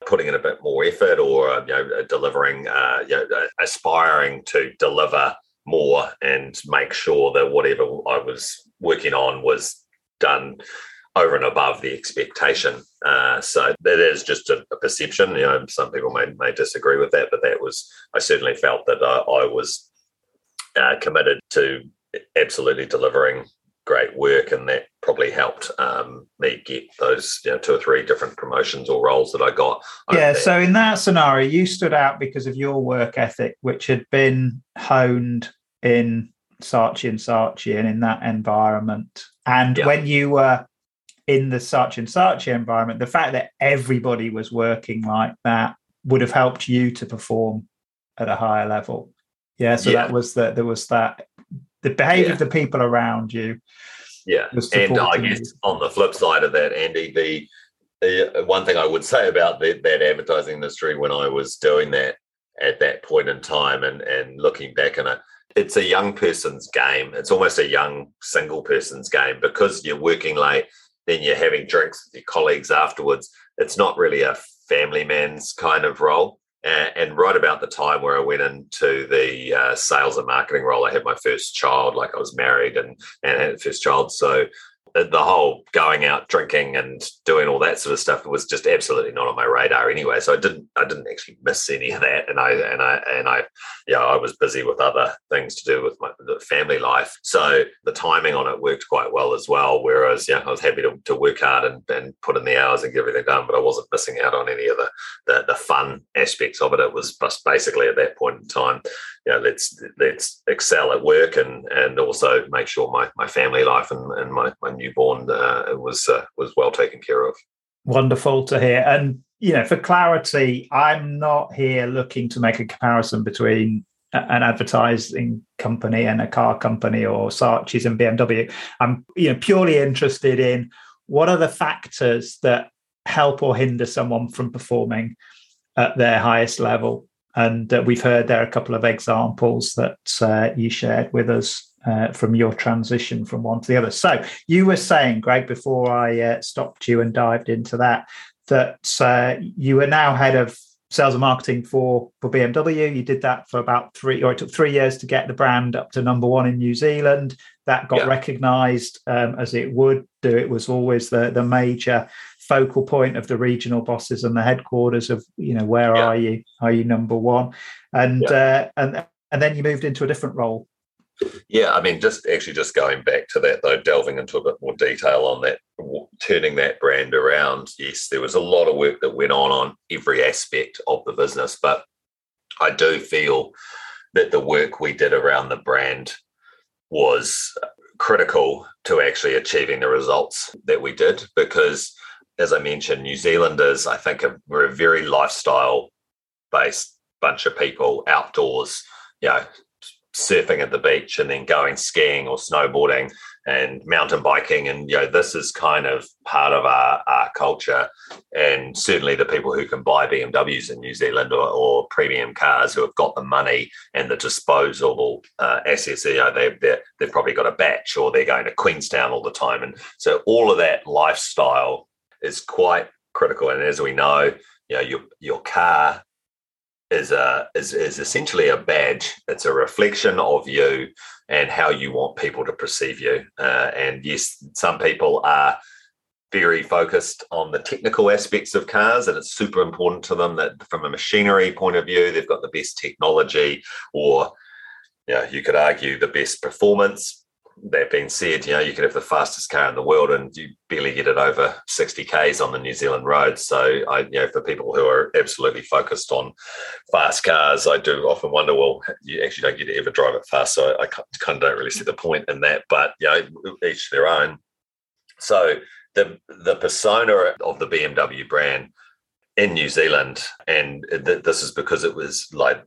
Speaker 1: putting in a bit more effort or uh, you know delivering, uh, you know, aspiring to deliver more and make sure that whatever I was working on was done over and above the expectation. Uh, so that is just a, a, perception. You know, some people may may disagree with that, but that was I certainly felt that I, I was uh, committed to absolutely delivering great work, and that probably helped um, me get those you know, two or three different promotions or roles that I got.
Speaker 2: Yeah. So in that scenario, you stood out because of your work ethic, which had been honed in Saatchi and Saatchi and in that environment. And yeah. when you were in the Saatchi and Saatchi environment, the fact that everybody was working like that would have helped you to perform at a higher level. Yeah, so yeah. that was that. There was that the behavior yeah. of the people around you.
Speaker 1: Yeah, and I guess you. on the flip side of that, Andy, the, the one thing I would say about the, that advertising industry when I was doing that at that point in time, and and looking back on it, it's a young person's game. It's almost a young single person's game because you're working late, then you're having drinks with your colleagues afterwards. It's not really a family man's kind of role and, right about the time where I went into the uh, sales and marketing role, I had my first child, like I was married and, and had first child. So the whole going out drinking and doing all that sort of stuff was just absolutely not on my radar anyway. So I didn't I didn't actually miss any of that, and I and I and I yeah I was busy with other things to do with my family life. So the timing on it worked quite well as well. Whereas yeah I was happy to, to work hard and, and put in the hours and get everything done, but I wasn't missing out on any of the the, the fun aspects of it. It was basically at that point in time you know, let's let's excel at work and and also make sure my my family life and, and my my newborn uh, was uh, was well taken care of.
Speaker 2: Wonderful to hear. And you know, for clarity, I'm not here looking to make a comparison between an advertising company and a car company or Saatchi's and BMW. I'm you know purely interested in what are the factors that help or hinder someone from performing at their highest level and uh, we've heard there are a couple of examples that uh, you shared with us uh, from your transition from one to the other. So you were saying, Greg, before I uh, stopped you and dived into that, that uh, you are now head of sales and marketing for for BMW. You did that for about three, or it took three years to get the brand up to number one in New Zealand. That got yeah. recognised um, as it would do. It was always the the major focal point of the regional bosses and the headquarters of you know where yeah. are you? Are you number one? And yeah. uh, and and then you moved into a different role
Speaker 1: yeah, I mean, just actually just going back to that though, delving into a bit more detail on that, turning that brand around. Yes, there was a lot of work that went on on every aspect of the business, but I do feel that the work we did around the brand was critical to actually achieving the results that we did because as I mentioned, New Zealanders, I think, are, we're a very lifestyle based bunch of people outdoors, you know, surfing at the beach and then going skiing or snowboarding and mountain biking. And you know this is kind of part of our, our culture. And certainly the people who can buy bmws in new zealand or, or premium cars who have got the money and the disposable uh, assets you know they, they've probably got a bach or they're going to queenstown all the time. And so all of that lifestyle is quite critical and as we know you know your, your car is a is, is essentially a badge. It's a reflection of you and how you want people to perceive you. Uh, and yes, some people are very focused on the technical aspects of cars, and it's super important to them that from a machinery point of view, they've got the best technology, or you, know, you could argue the best performance that being said, you know, you could have the fastest car in the world and you barely get it over 60 Ks on the New Zealand roads. So I, you know, for people who are absolutely focused on fast cars, I do often wonder, well, you actually don't get to ever drive it fast. So I kind of don't really see the point in that, but you know, each their own. So the the persona of the BMW brand in New Zealand, and th- this is because it was like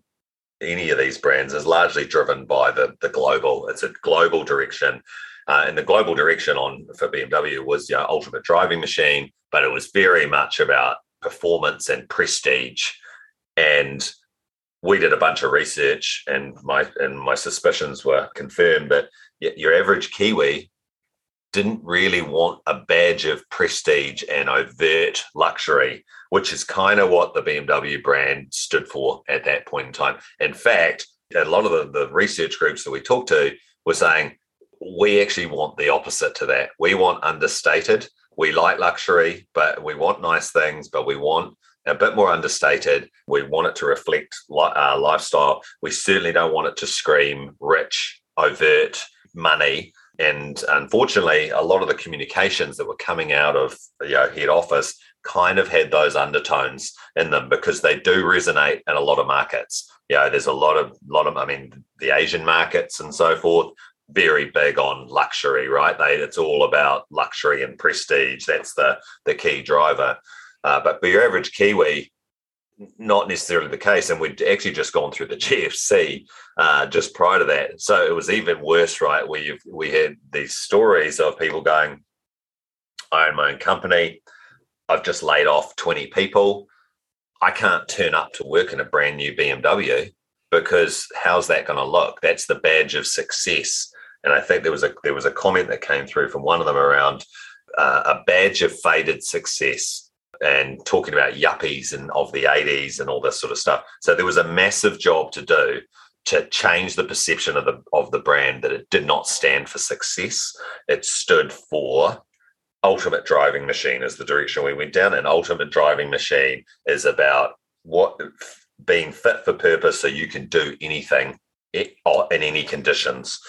Speaker 1: any of these brands is largely driven by the the global. It's a global direction, uh, and the global direction on for BMW was you know, ultimate driving machine, but it was very much about performance and prestige. And we did a bunch of research, and my and my suspicions were confirmed that your average Kiwi didn't really want a badge of prestige and overt luxury, which is kind of what the BMW brand stood for at that point in time. In fact, a lot of the, the research groups that we talked to were saying, we actually want the opposite to that. We want understated. We like luxury, but we want nice things, but we want a bit more understated. We want it to reflect our uh, lifestyle. We certainly don't want it to scream rich, overt money and unfortunately, a lot of the communications that were coming out of know, head office kind of had those undertones in them because they do resonate in a lot of markets. You know, there's a lot of lot of I mean the Asian markets and so forth very big on luxury, right? They it's all about luxury and prestige. That's the the key driver. Uh, but for your average Kiwi, not necessarily the case. And we'd actually just gone through the GFC uh, just prior to that. So it was even worse, right? Where we had these stories of people going, I own my own company. I've just laid off 20 people. I can't turn up to work in a brand new BMW because how's that going to look? That's the badge of success. And I think there was a there was a comment that came through from one of them around uh, a badge of faded success and talking about yuppies and of the 80s and all this sort of stuff. So there was a massive job to do to change the perception of the of the brand that it did not stand for success. It stood for ultimate driving machine is the direction we went down. And ultimate driving machine is about what being fit for purpose so you can do anything in any conditions.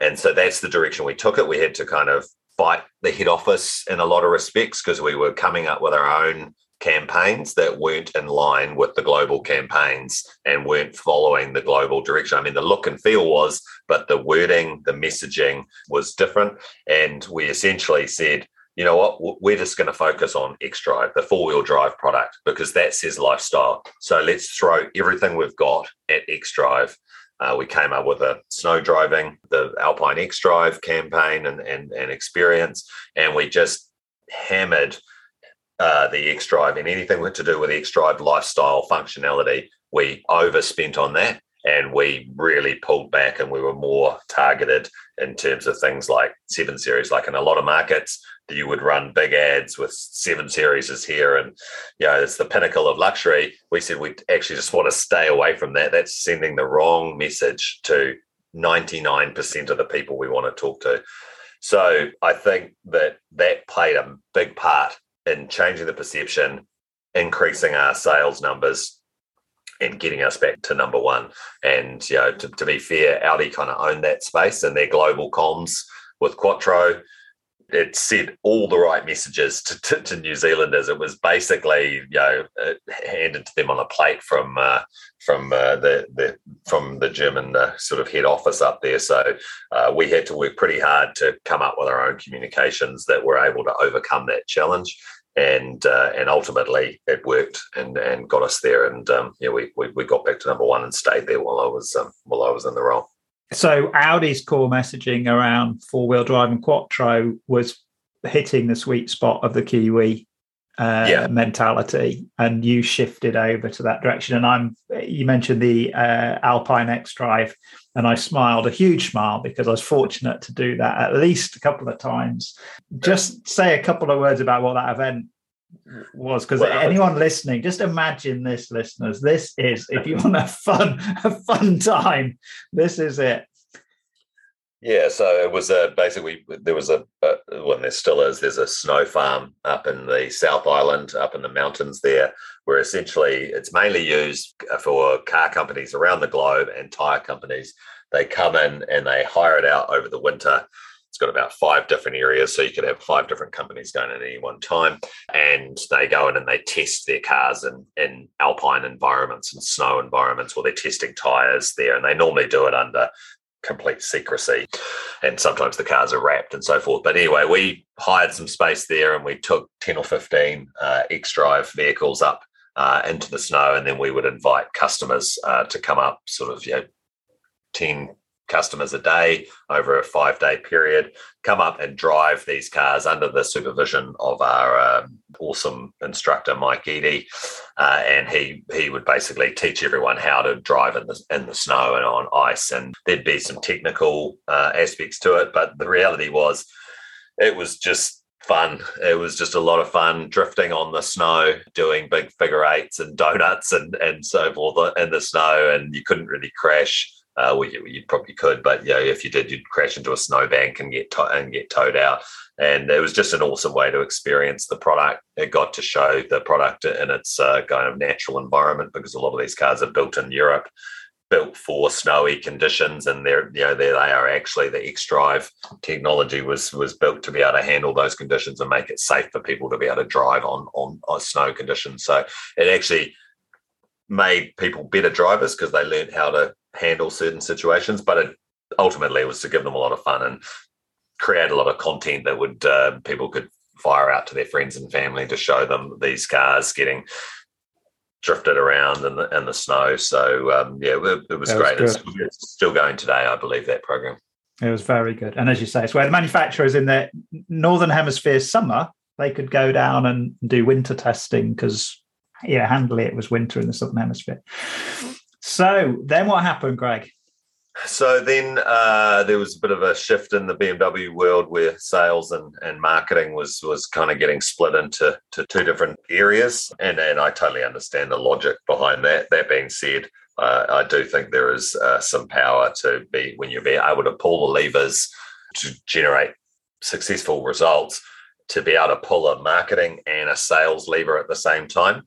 Speaker 1: And so that's the direction we took it. We had to kind of fight the head office in a lot of respects because we were coming up with our own campaigns that weren't in line with the global campaigns and weren't following the global direction. I mean, the look and feel was, but the wording, the messaging was different. And we essentially said, you know what, we're just going to focus on X Drive, the four wheel drive product, because that's his lifestyle. So let's throw everything we've got at X Drive uh, we came up with a snow driving, the Alpine X Drive campaign and, and, and experience, and we just hammered uh, the X Drive and anything to do with X Drive lifestyle functionality. We overspent on that, and we really pulled back and we were more targeted in terms of things like seven series. Like in a lot of markets, you would run big ads with seven series is here and you know it's the pinnacle of luxury. We said we actually just want to stay away from that. That's sending the wrong message to 99% of the people we want to talk to. So I think that that played a big part in changing the perception, increasing our sales numbers, and getting us back to number one. And you know, to, to be fair, Audi kind of owned that space and their global comms with Quattro it said all the right messages to, to, to, New Zealanders. It was basically, you know, uh, handed to them on a plate from uh, from uh, the, the from the German uh, sort of head office up there. So uh, we had to work pretty hard to come up with our own communications that were able to overcome that challenge. And uh, and ultimately it worked and, and got us there and um, yeah we, we, we got back to number one and stayed there while I was um, while I was in the role.
Speaker 2: So Audi's core messaging around four wheel drive and Quattro was hitting the sweet spot of the Kiwi uh, yeah. mentality, and you shifted over to that direction. And I'm you mentioned the uh, Alpine X Drive, and I smiled a huge smile because I was fortunate to do that at least a couple of times. Just say a couple of words about what that event was because well, anyone listening just imagine this listeners. This is if you want a fun a fun time this is it
Speaker 1: yeah so it was a basically there was a, well there still is there's a snow farm up in the south island up in the mountains there where essentially it's mainly used for car companies around the globe and tire companies they come in and they hire it out over the winter it's got about five different areas, so you could have five different companies going at any one time. And they go in and they test their cars in, in alpine environments and snow environments, or they're testing tires there. And they normally do it under complete secrecy. And sometimes the cars are wrapped and so forth. But anyway, we hired some space there and we took 10 or 15 uh, X Drive vehicles up uh, into the snow. And then we would invite customers uh, to come up, sort of, you know, 10, customers a day over a five day period come up and drive these cars under the supervision of our um, awesome instructor Mike Eady, uh, and he he would basically teach everyone how to drive in the in the snow and on ice and there'd be some technical uh, aspects to it but the reality was it was just fun. It was just a lot of fun drifting on the snow, doing big figure eights and donuts and, and so forth in the snow. And you couldn't really crash uh, well, you, you, probably could, but you know, if you did, you'd crash into a snowbank and get to- and get towed out. And it was just an awesome way to experience the product. It got to show the product in its uh, kind of natural environment because a lot of these cars are built in Europe, built for snowy conditions, and they're you know there they are actually the X Drive technology was was built to be able to handle those conditions and make it safe for people to be able to drive on on, on snow conditions. So it actually made people better drivers because they learned how to handle certain situations, but it ultimately was to give them a lot of fun and create a lot of content that would uh, people could fire out to their friends and family to show them these cars getting drifted around in the in the snow. So um, yeah, it, it was that great. Was it's, it's still going today, I believe that program.
Speaker 2: It was very good, and as you say, it's where the manufacturers in the northern hemisphere summer they could go down and do winter testing because yeah, handily it was winter in the southern hemisphere. So then what happened, Greg?
Speaker 1: So then uh, there was a bit of a shift in the BMW world where sales and, and marketing was was kind of getting split into to two different areas, and and I totally understand the logic behind that. That being said, uh, I do think there is uh, some power to be when you're able to pull the levers to generate successful results, to be able to pull a marketing and a sales lever at the same time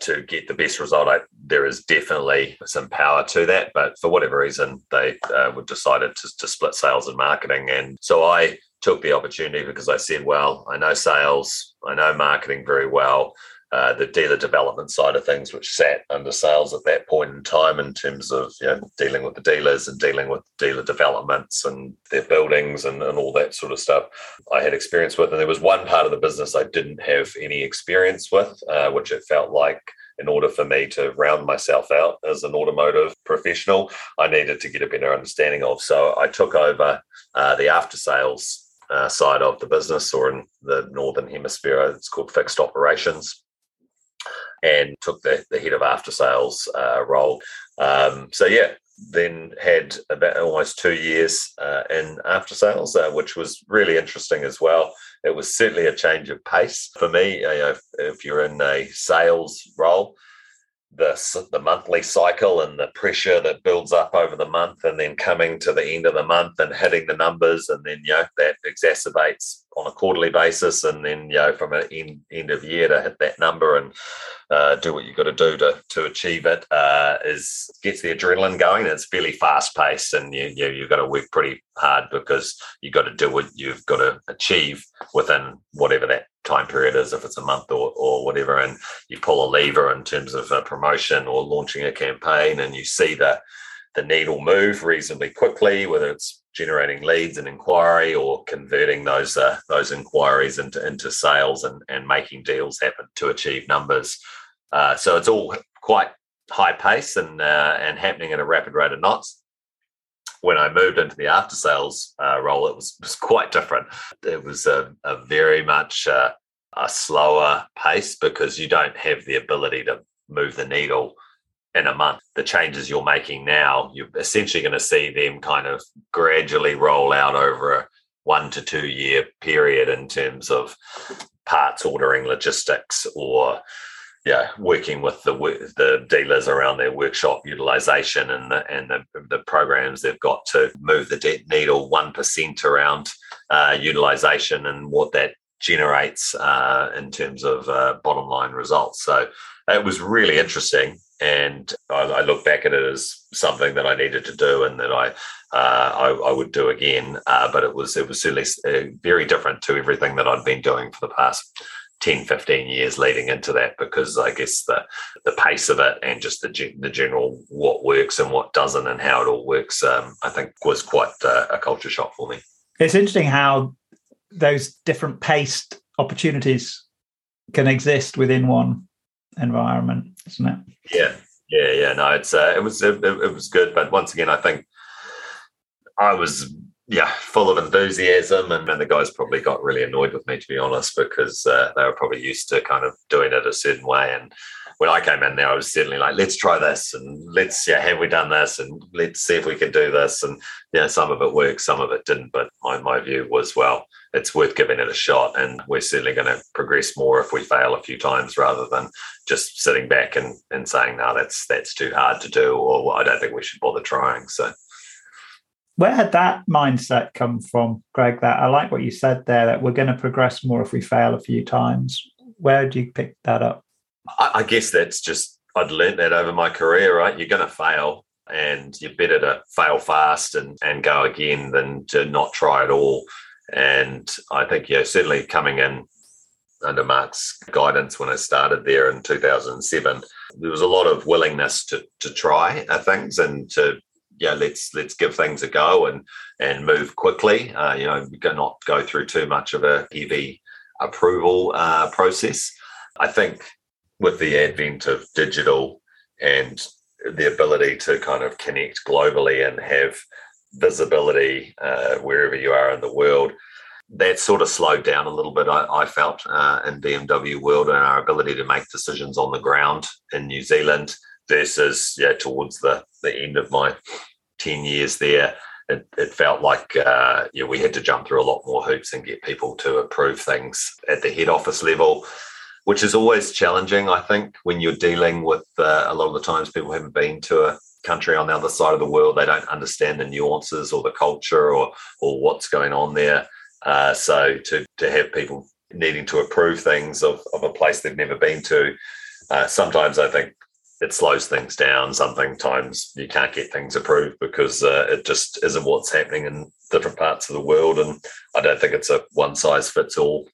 Speaker 1: to get the best result. I, there is definitely some power to that, but for whatever reason, they uh, decided to, to split sales and marketing. And so I took the opportunity because I said, well, I know sales, I know marketing very well. Uh, the dealer development side of things, which sat under sales at that point in time, in terms of you know, dealing with the dealers and dealing with dealer developments and their buildings and, and all that sort of stuff, I had experience with. And there was one part of the business I didn't have any experience with, uh, which it felt like in order for me to round myself out as an automotive professional, I needed to get a better understanding of. So I took over uh, the after sales uh, side of the business, or in the northern hemisphere, it's called fixed operations and took the, the head of after sales uh, role. Um, so yeah, then had about almost two years uh, in after sales, uh, which was really interesting as well. It was certainly a change of pace for me. You know, if, if you're in a sales role, the, the monthly cycle and the pressure that builds up over the month and then coming to the end of the month and hitting the numbers and then you know that exacerbates on a quarterly basis and then you know from an end, end of year to hit that number and uh, do what you've got to do to to achieve it uh, is gets the adrenaline going. It's fairly fast paced and you, you you've got to work pretty hard because you've got to do what you've got to achieve within whatever that time period is, if it's a month or, or whatever, and you pull a lever in terms of a promotion or launching a campaign, and you see the the needle move reasonably quickly, whether it's generating leads and inquiry or converting those uh, those inquiries into into sales and and making deals happen to achieve numbers. Uh, so it's all quite high pace and uh, and happening at a rapid rate of knots when I moved into the after sales uh, role, it was, was quite different. It was a, a very much uh, a slower pace because you don't have the ability to move the needle in a month. The changes you're making now, you're essentially going to see them kind of gradually roll out over a one to two year period in terms of parts ordering logistics or yeah, working with the the dealers around their workshop utilization and the and the, the programs they've got to move the debt needle one percent around uh, utilization and what that generates uh, in terms of uh, bottom line results. So it was really interesting, and I, I, look back at it as something that I needed to do and that I uh, I, I, would do again. Uh, but it was it was certainly uh, very different to everything that I'd been doing for the past 10, 15 years leading into that because I guess the the pace of it and just the the general what works and what doesn't and how it all works, um, I think was quite uh, a culture shock for me.
Speaker 2: It's interesting how those different paced opportunities can exist within one environment, isn't it?
Speaker 1: Yeah, yeah, yeah. No, it's uh, it was it, it was good, but once again, I think I was yeah, full of enthusiasm. And, and the guys probably got really annoyed with me, to be honest, because uh, they were probably used to kind of doing it a certain way. And when I came in there, I was certainly like, let's try this and let's, yeah, have we done this? And let's see if we can do this. And, yeah, some of it worked, some of it didn't. But my, my view was, well, it's worth giving it a shot. And we're certainly going to progress more if we fail a few times rather than just sitting back and, and saying, no, that's, that's too hard to do, or well, I don't think we should bother trying. So,
Speaker 2: where had that mindset come from, Greg? That I like what you said there that we're going to progress more if we fail a few times. Where did you pick that up?
Speaker 1: I, I guess that's just I'd learned that over my career. Right, you're going to fail, and you're better to fail fast and and go again than to not try at all. And I think yeah, certainly coming in under Mark's guidance when I started there in 2007, there was a lot of willingness to to try things and to yeah, let's let's give things a go and and move quickly. Uh, you know, not go through too much of a heavy approval uh, process. I think with the advent of digital and the ability to kind of connect globally and have visibility uh, wherever you are in the world, that sort of slowed down a little bit. I, I felt uh, in BMW world and our ability to make decisions on the ground in New Zealand versus yeah towards the the end of my 10 years there it, it felt like uh, yeah, we had to jump through a lot more hoops and get people to approve things at the head office level which is always challenging i think when you're dealing with uh, a lot of the times people haven't been to a country on the other side of the world they don't understand the nuances or the culture or or what's going on there. Uh, so to to have people needing to approve things of, of a place they've never been to uh, sometimes i think it slows things down. Sometimes you can't get things approved because uh, it just isn't what's happening in different parts of the world. And I don't think it's a one size fits all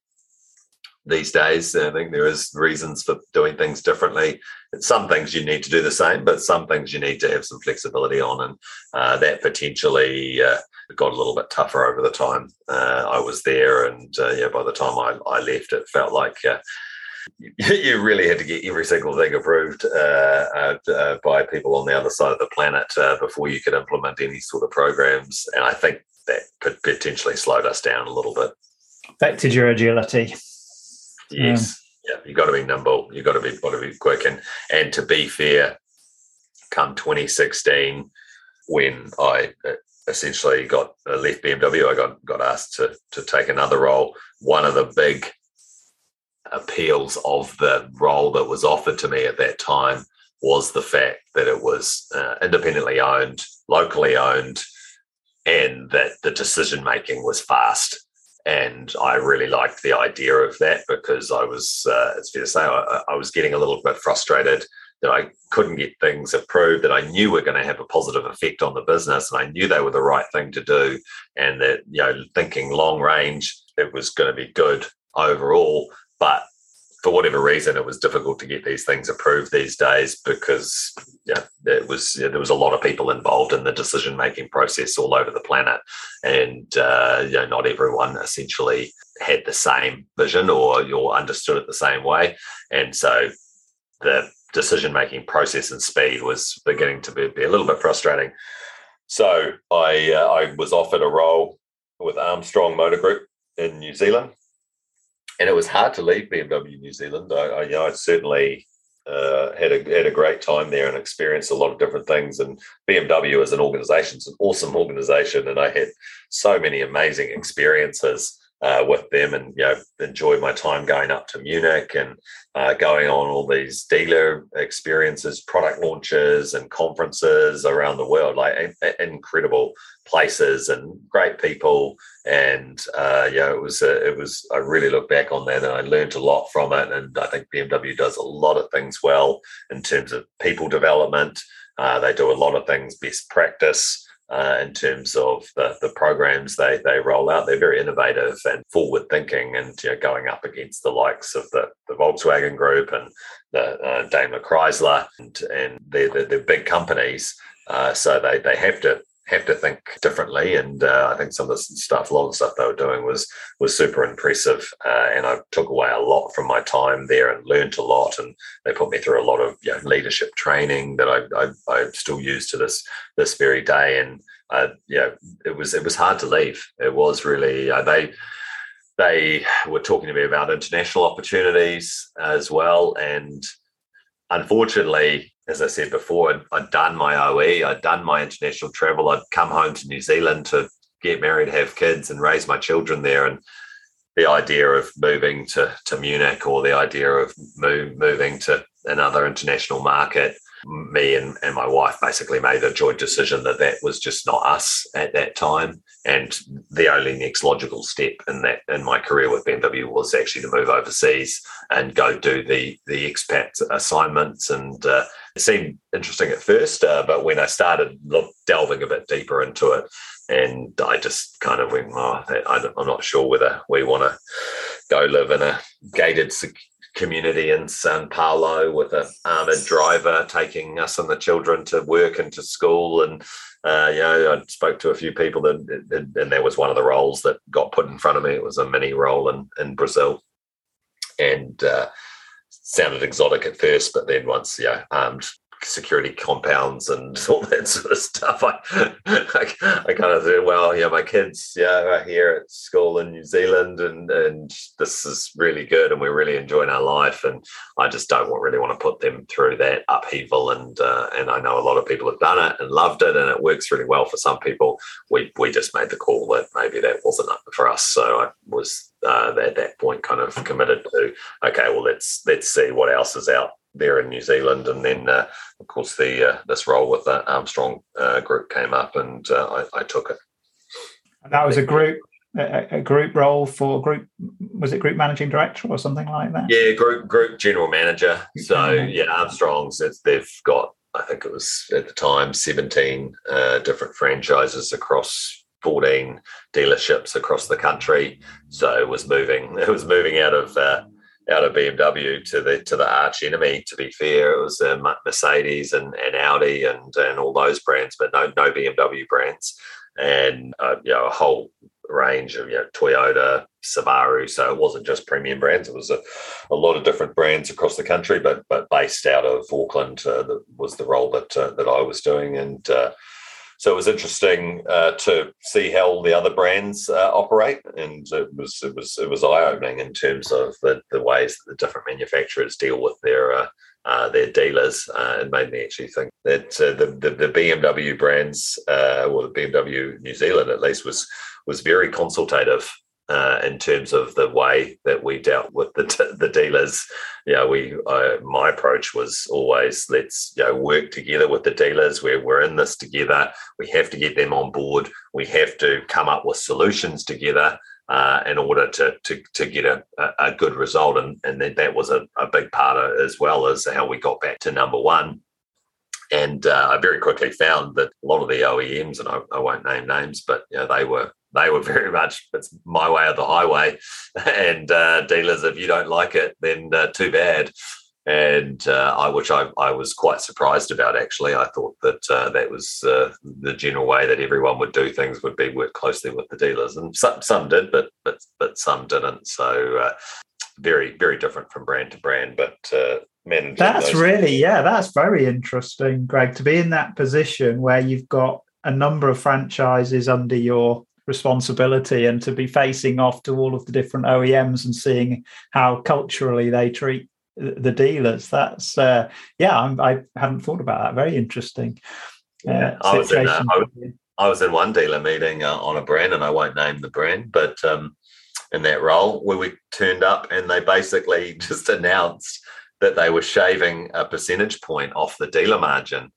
Speaker 1: these days. I think there is reasons for doing things differently. Some things you need to do the same, but some things you need to have some flexibility on, and uh, that potentially uh, got a little bit tougher over the time uh, I was there. And uh, yeah, by the time I, I left, it felt like uh, you really had to get every single thing approved uh, uh, uh, by people on the other side of the planet uh, before you could implement any sort of programs. And I think that could potentially slowed us down a little bit.
Speaker 2: Affected your agility.
Speaker 1: Yes. Yeah, You've got to be nimble. You've got to be got to be quick. And and to be fair, come 2016, when I uh, essentially got uh, left BMW, I got got asked to to take another role. One of the big appeals of the role that was offered to me at that time was the fact that it was uh, independently owned, locally owned, and that the decision making was fast. And I really liked the idea of that because I was, uh, it's fair to say, I, I was getting a little bit frustrated that I couldn't get things approved that I knew were going to have a positive effect on the business, and I knew they were the right thing to do, and that you know, thinking long range, it was going to be good overall. But for whatever reason, it was difficult to get these things approved these days because yeah, it was yeah, there was a lot of people involved in the decision making process all over the planet, and uh, you know not everyone essentially had the same vision or understood it the same way, and so the decision making process and speed was beginning to be, be, a little bit frustrating. So I uh, I was offered a role with Armstrong Motor Group in New Zealand and it was hard to leave BMW New Zealand. I, I you know, I certainly uh, had a had a great time there and experienced a lot of different things. And BMW as an organization is an awesome organization, and I had so many amazing experiences uh, with them, and you know, enjoyed my time going up to Munich and uh, going on all these dealer experiences, product launches, and conferences around the world. Like incredible places and great people and uh, yeah, it was uh, it was. I really look back on that, and I learned a lot from it. And I think BMW does a lot of things well in terms of people development. Uh, they do a lot of things best practice. Uh, in terms of the, the programs they, they roll out. They're very innovative and forward thinking and you know, going up against the likes of the, the Volkswagen Group and the uh, Daimler Chrysler and, and they're, they're, they're big companies. Uh, so they, they have to have to think differently. And uh, I think some of the stuff, a lot of the stuff they were doing was was super impressive. Uh, and I took away a lot from my time there and learned a lot. And they put me through a lot of you know, leadership training that I, I, I still use to this this very day. And uh, yeah, it was it was hard to leave. It was really uh, they they were talking to me about international opportunities as well. And unfortunately, as I said before, I'd, I'd, done my OE, I'd done my international travel, I'd come home to New Zealand to get married, have kids, and raise my children there. And the idea of moving to, to Munich or the idea of move, moving to another international market me and, and my wife basically made a joint decision that that was just not us at that time. And the only next logical step in that in my career with BMW was actually to move overseas and go do the the expat assignments. And uh, it seemed interesting at first, uh, but when I started look, delving a bit deeper into it, and I just kind of went, oh, I'm not sure whether we want to go live in a gated community in San Paulo with an armored driver taking us and the children to work and to school. And, uh, you know, I spoke to a few people that, and there was one of the roles that got put in front of me. It was a mini role in, in Brazil. And, uh, sounded exotic at first, but then once, yeah, armed security compounds and all that sort of stuff. I, I, I, kind of said, well, yeah, my kids, yeah, are here at school in New Zealand, and and this is really good, and we're really enjoying our life, and I just don't really want to put them through that upheaval, and uh, and I know a lot of people have done it and loved it, and it works really well for some people. We we just made the call that maybe that wasn't for us, so I was uh, at that point kind of committed to okay, well let's let's see what else is out there in New Zealand, and then uh, of course the uh, this role with the Armstrong uh, group came up, and uh, I, I, took it.
Speaker 2: And that was a group a, a, group role for group was it group managing director or something like that?
Speaker 1: Yeah, group group general manager. So yeah, Armstrong's they've got I think it was at the time seventeen uh, different franchises across. 14 dealerships across the country so it was moving it was moving out of uh, out of BMW to the to the arch enemy. To be fair, it was uh, Mercedes and, and Audi and and all those brands, but no no BMW brands, and uh, you know a whole range of you know Toyota, Subaru. So it wasn't just premium brands; it was a, a lot of different brands across the country, but but based out of Auckland uh, was the role that uh, that I was doing, and uh, so it was interesting uh, to see how all the other brands uh, operate, and it was it was it was eye opening in terms of the, the ways that the different manufacturers deal with their uh, uh, their dealers. Uh, it made me actually think that uh, the, the, the BMW brands, uh, or the BMW New Zealand at least, was was very consultative uh, in terms of the way that we dealt with the, t- the dealers. You know, we uh, my approach was always let's you know work together with the dealers. We're we're in this together. We have to get them on board. We have to come up with solutions together. Uh, in order to to, to get a, a good result, and and that, that was a, a big part of as well as how we got back to number one. And uh, I very quickly found that a lot of the OEMs, and I, I won't name names, but you know, they were they were very much it's my way or the highway. And uh, dealers if you don't like it then uh, too bad. And uh, I, which I, I was quite surprised about actually. I thought that uh, that was uh, the general way that everyone would do things would be work closely with the dealers. And some, some did but but but some didn't. So uh, very very different from brand to brand but man
Speaker 2: that's really yeah that's very interesting greg to be in that position where you've got a number of franchises under your responsibility and to be facing off to all of the different OEMs and seeing how culturally they treat the dealers. That's uh, yeah, I'm, I have not thought about that. Very interesting.
Speaker 1: Uh, yeah, I, was in, uh, I, was, I, was in, one dealer meeting uh, on a brand, and I won't name the brand, but um, in that role where we turned up and they basically just announced that they were shaving a percentage point off the dealer margin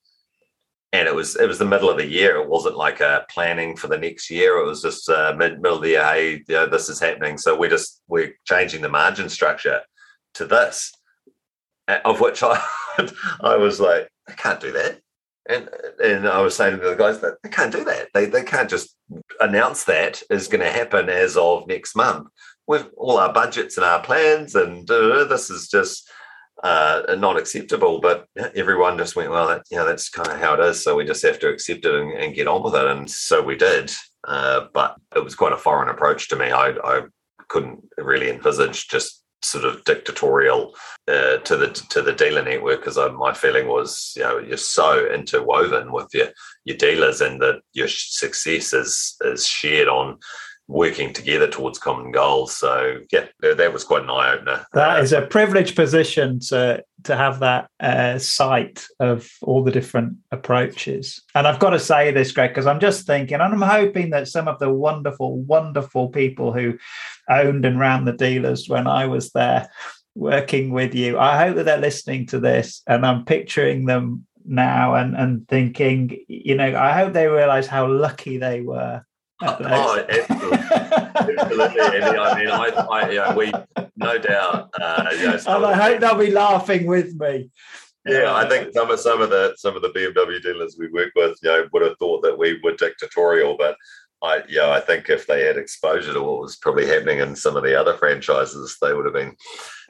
Speaker 1: and it was it was the middle of the year. It wasn't like a planning for the next year. It was just uh, mid middle of the year. Hey, you know, this is happening. So we're just we're changing the margin structure to this, of which I I was like, I can't do that. And and I was saying to the guys that they can't do that. They they can't just announce that is going to happen as of next month with all our budgets and our plans. And uh, this is just uh, not acceptable. But everyone just went, well, that, you know, that's kind of how it is. So we just have to accept it and, and get on with it. And so we did. Uh, but it was quite a foreign approach to me. I, I couldn't really envisage just sort of dictatorial uh, to the to the dealer network because my feeling was you know you're so interwoven with your your dealers and that your success is is shared on working together towards common goals. So yeah, that was quite an eye opener.
Speaker 2: That is a privileged position to to have that uh, sight of all the different approaches. And I've got to say this, Greg, because I'm just thinking, and I'm hoping that some of the wonderful, wonderful people who owned and ran the dealers when I was there working with you, I hope that they're listening to this, and I'm picturing them now and and thinking, you know, I hope they realize how lucky they were
Speaker 1: oh, absolutely. absolutely. I mean, I, I, you know, we no doubt. Uh, you know,
Speaker 2: and I hope they'll be laughing with me.
Speaker 1: Yeah, I think some of some of the some of the BMW dealers we work with, you know, would have thought that we were dictatorial, but I, yeah, I think if they had exposure to what was probably happening in some of the other franchises, they would have been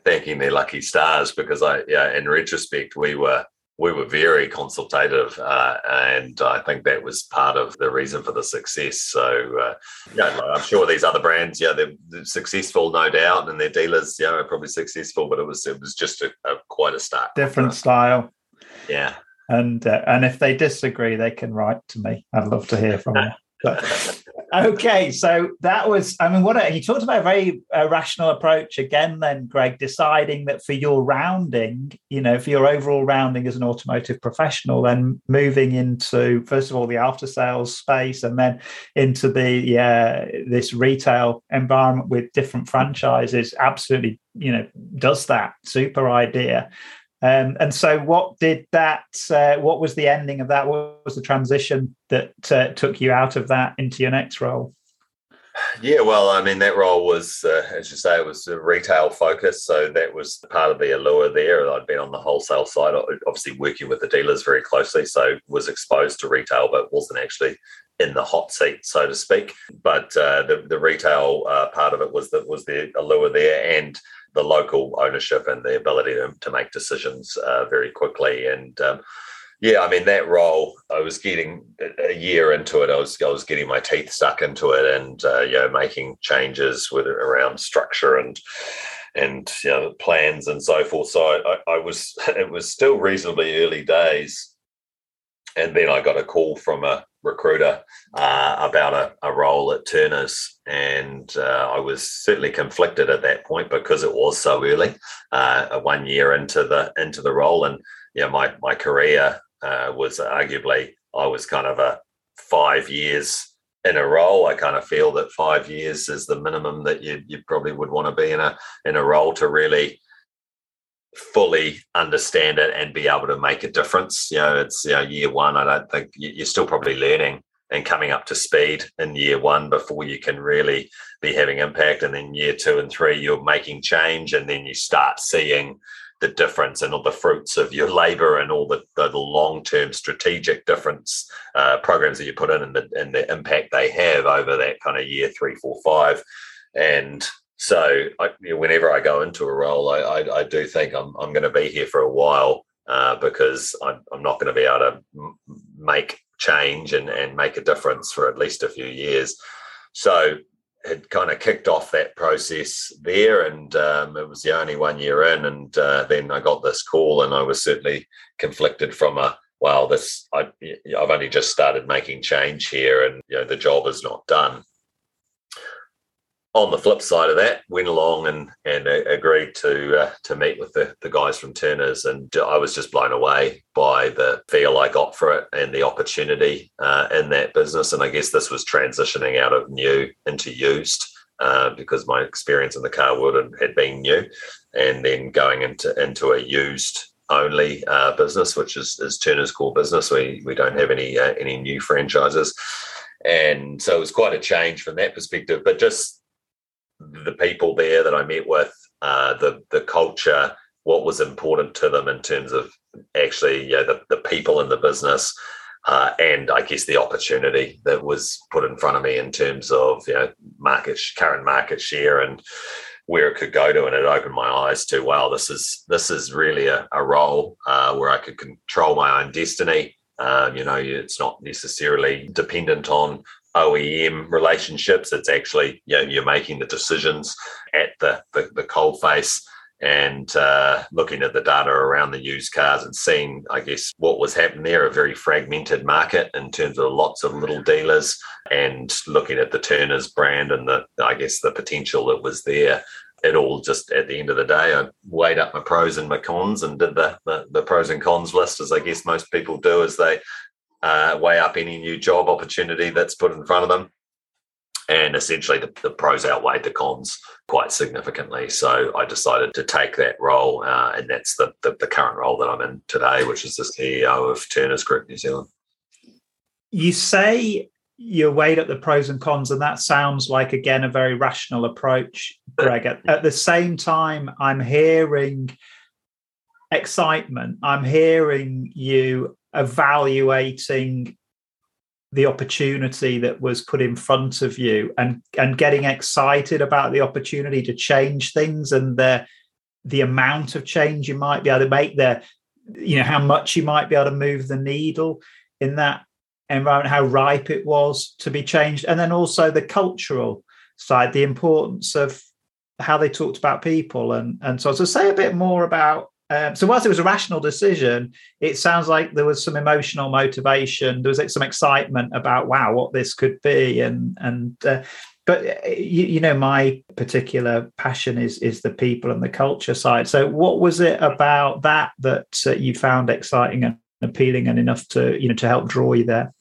Speaker 1: thanking their lucky stars because I, yeah, in retrospect, we were we were very consultative, uh, and I think that was part of the reason for the success. So, uh, yeah, I'm sure these other brands, yeah, they're, they're, successful, no doubt, and their dealers, yeah, are probably successful, but it was it was just a, a quite a start.
Speaker 2: Different style.
Speaker 1: Yeah.
Speaker 2: And uh, and if they disagree, they can write to me. I'd love to hear from them. But, okay, so that was, I mean, what a, you talked about a very uh, rational approach again, then, Greg, deciding that for your rounding, you know, for your overall rounding as an automotive professional, then moving into, first of all, the after sales space and then into the, yeah, this retail environment with different franchises absolutely, you know, does that. Super idea. Um, and so, what did that? Uh, what was the ending of that? What was the transition that uh, took you out of that into your next role?
Speaker 1: Yeah, well, I mean, that role was, uh, as you say, it was a retail focus. So that was part of the allure there. I'd been on the wholesale side, obviously working with the dealers very closely. So was exposed to retail, but wasn't actually in the hot seat, so to speak. But uh, the, the retail uh, part of it was that was the allure there. And the local ownership and the ability to, to make decisions uh, very quickly. And um, yeah, I mean that role, I was getting a year into it. I was I was getting my teeth stuck into it, and uh, you know making changes with around structure and and you know plans and so forth. So I, I was it was still reasonably early days and then I got a call from a recruiter uh, about a, a, role at Turners, and uh, I was certainly conflicted at that point because it was so early, uh, one year into the into the role, and you know, my my career uh, was arguably I was kind of a five years in a role. I kind of feel that five years is the minimum that you you probably would want to be in a in a role to really fully understand it and be able to make a difference. You know, it's you know year one. I don't think you're still probably learning and coming up to speed in year one before you can really be having impact. And then year two and three, you're making change, and then you start seeing the difference and all the fruits of your labor and all the, the long-term strategic difference uh, programs that you put in and the, and the impact they have over that kind of year three, four, five. And so I, you know, whenever I go into a role, I, I, I do think I'm, I'm going to be here for a while uh, because I'm, I'm not going to be able to m- make change and, and make a difference for at least a few years. So had kind of kicked off that process there, and um, it was the only one year in, and uh, then I got this call, and I was certainly conflicted from a wow, this I, I've only just started making change here, and you know the job is not done on the flip side of that, went along and and agreed to uh, to meet with the, the guys from Turners, and I was just blown away by the feel I got for it and the opportunity uh, in that business. And I guess this was transitioning out of new into used uh, because my experience in the car world had been new, and then going into into a used only uh, business, which is, is Turner's core business. We we don't have any uh, any new franchises. And so it was quite a change from that perspective, but just the people there that I met with, uh, the the culture, what was important to them in terms of actually, you know, the, the people in the business, uh, and I guess the opportunity that was put in front of me in terms of you know market current market share and where it could go to, and it opened my eyes to wow, this is this is really a, a role uh, where I could control my own destiny. Um, you know, it's not necessarily dependent on OEM relationships. It's actually you know, you're making the decisions at the the, the cold face and uh, looking at the data around the used cars and seeing, I guess, what was happening there. A very fragmented market in terms of lots of little dealers, and looking at the Turners brand and the, I guess, the potential that was there. It all just at the end of the day, I weighed up my pros and my cons and did the, the, the pros and cons list, as I guess most people do as they uh, weigh up any new job opportunity that's put in front of them. And essentially, the, the, pros outweighed the cons quite significantly. So I decided to take that role, uh, and that's the, the, the current role that I'm in today, which is the CEO of Turners Group New Zealand.
Speaker 2: You say you weighed up the pros and cons, and that sounds like again a very rational approach, Greg. at, at the same time, I'm hearing excitement. I'm hearing you evaluating the opportunity that was put in front of you and and getting excited about the opportunity to change things and the the amount of change you might be able to make there you know how much you might be able to move the needle in that environment how ripe it was to be changed. And then also the cultural side the importance of how they talked about people. And and so to say a bit more about um, so whilst it was a rational decision, it sounds like there was some emotional motivation. There was some excitement about wow, what this could be, and and uh, but uh, you, you, know my particular passion is is the people and the culture side. So what was it about that that uh, you found exciting and appealing and enough to you know to help draw you there?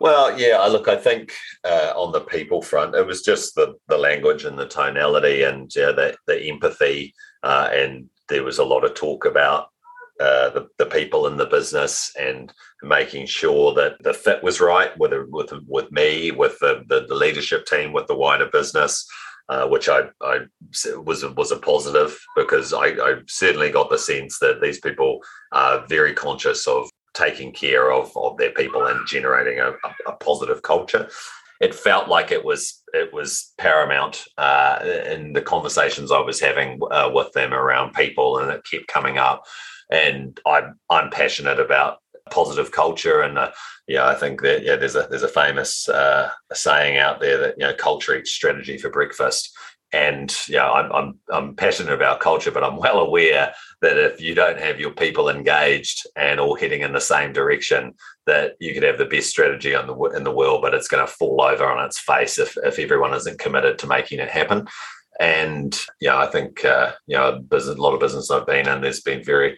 Speaker 1: Well, yeah, look, I think uh, on the people front, it was just the the language and the tonality and yeah, the the empathy uh, and there was a lot of talk about uh, the, the people in the business and making sure that the fit was right with with with me, with the, the, the leadership team, with the wider business, uh, which I, I was was a positive because I, I certainly got the sense that these people are very conscious of taking care of, of their people and generating a, a, a positive culture it felt like it was it was paramount uh, in the conversations I was having uh, with them around people, and it kept coming up. And I'm I'm passionate about positive culture, and uh, yeah, I think that yeah, there's a there's a famous uh, saying out there that you know culture eats strategy for breakfast. And yeah, I'm, I'm I'm passionate about culture, but I'm well aware that if you don't have your people engaged and all heading in the same direction, that you could have the best strategy in the in the world, but it's going to fall over on its face if if everyone isn't committed to making it happen. And yeah, I think uh, you know, business, a lot of business I've been in, there's been very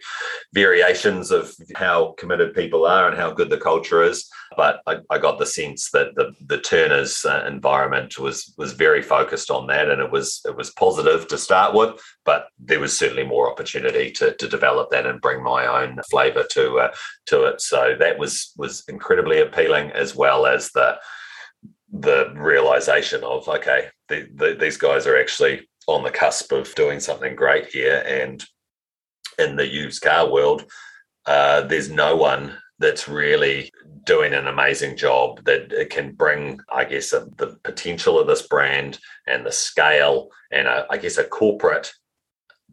Speaker 1: variations of how committed people are and how good the culture is. But I, I got the sense that the the Turners uh, environment was was very focused on that, and it was it was positive to start with. But there was certainly more opportunity to to develop that and bring my own flavour to uh, to it. So that was was incredibly appealing, as well as the the realization of okay, the, the, these guys are actually on the cusp of doing something great here, and in the used car world, uh, there's no one that's really doing an amazing job that it can bring, I guess, a, the potential of this brand and the scale and a, I guess a corporate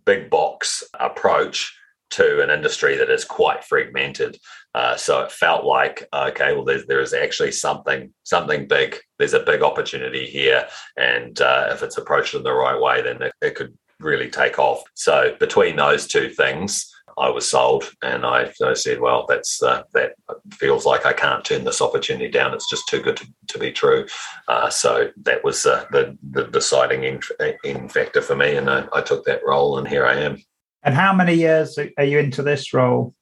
Speaker 1: big box approach to an industry that is quite fragmented. Uh, so it felt like okay, well, there is actually something something big. There's a big opportunity here, and uh, if it's approached in the right way, then it, it, could really take off. So between those two things, I was sold, and I, I said, well, that's uh, that feels like I can't turn this opportunity down. It's just too good to, to be true. Uh, so that was uh, the, the deciding in, in factor for me, and I, I took that role, and here I am.
Speaker 2: And how many years are you into this role?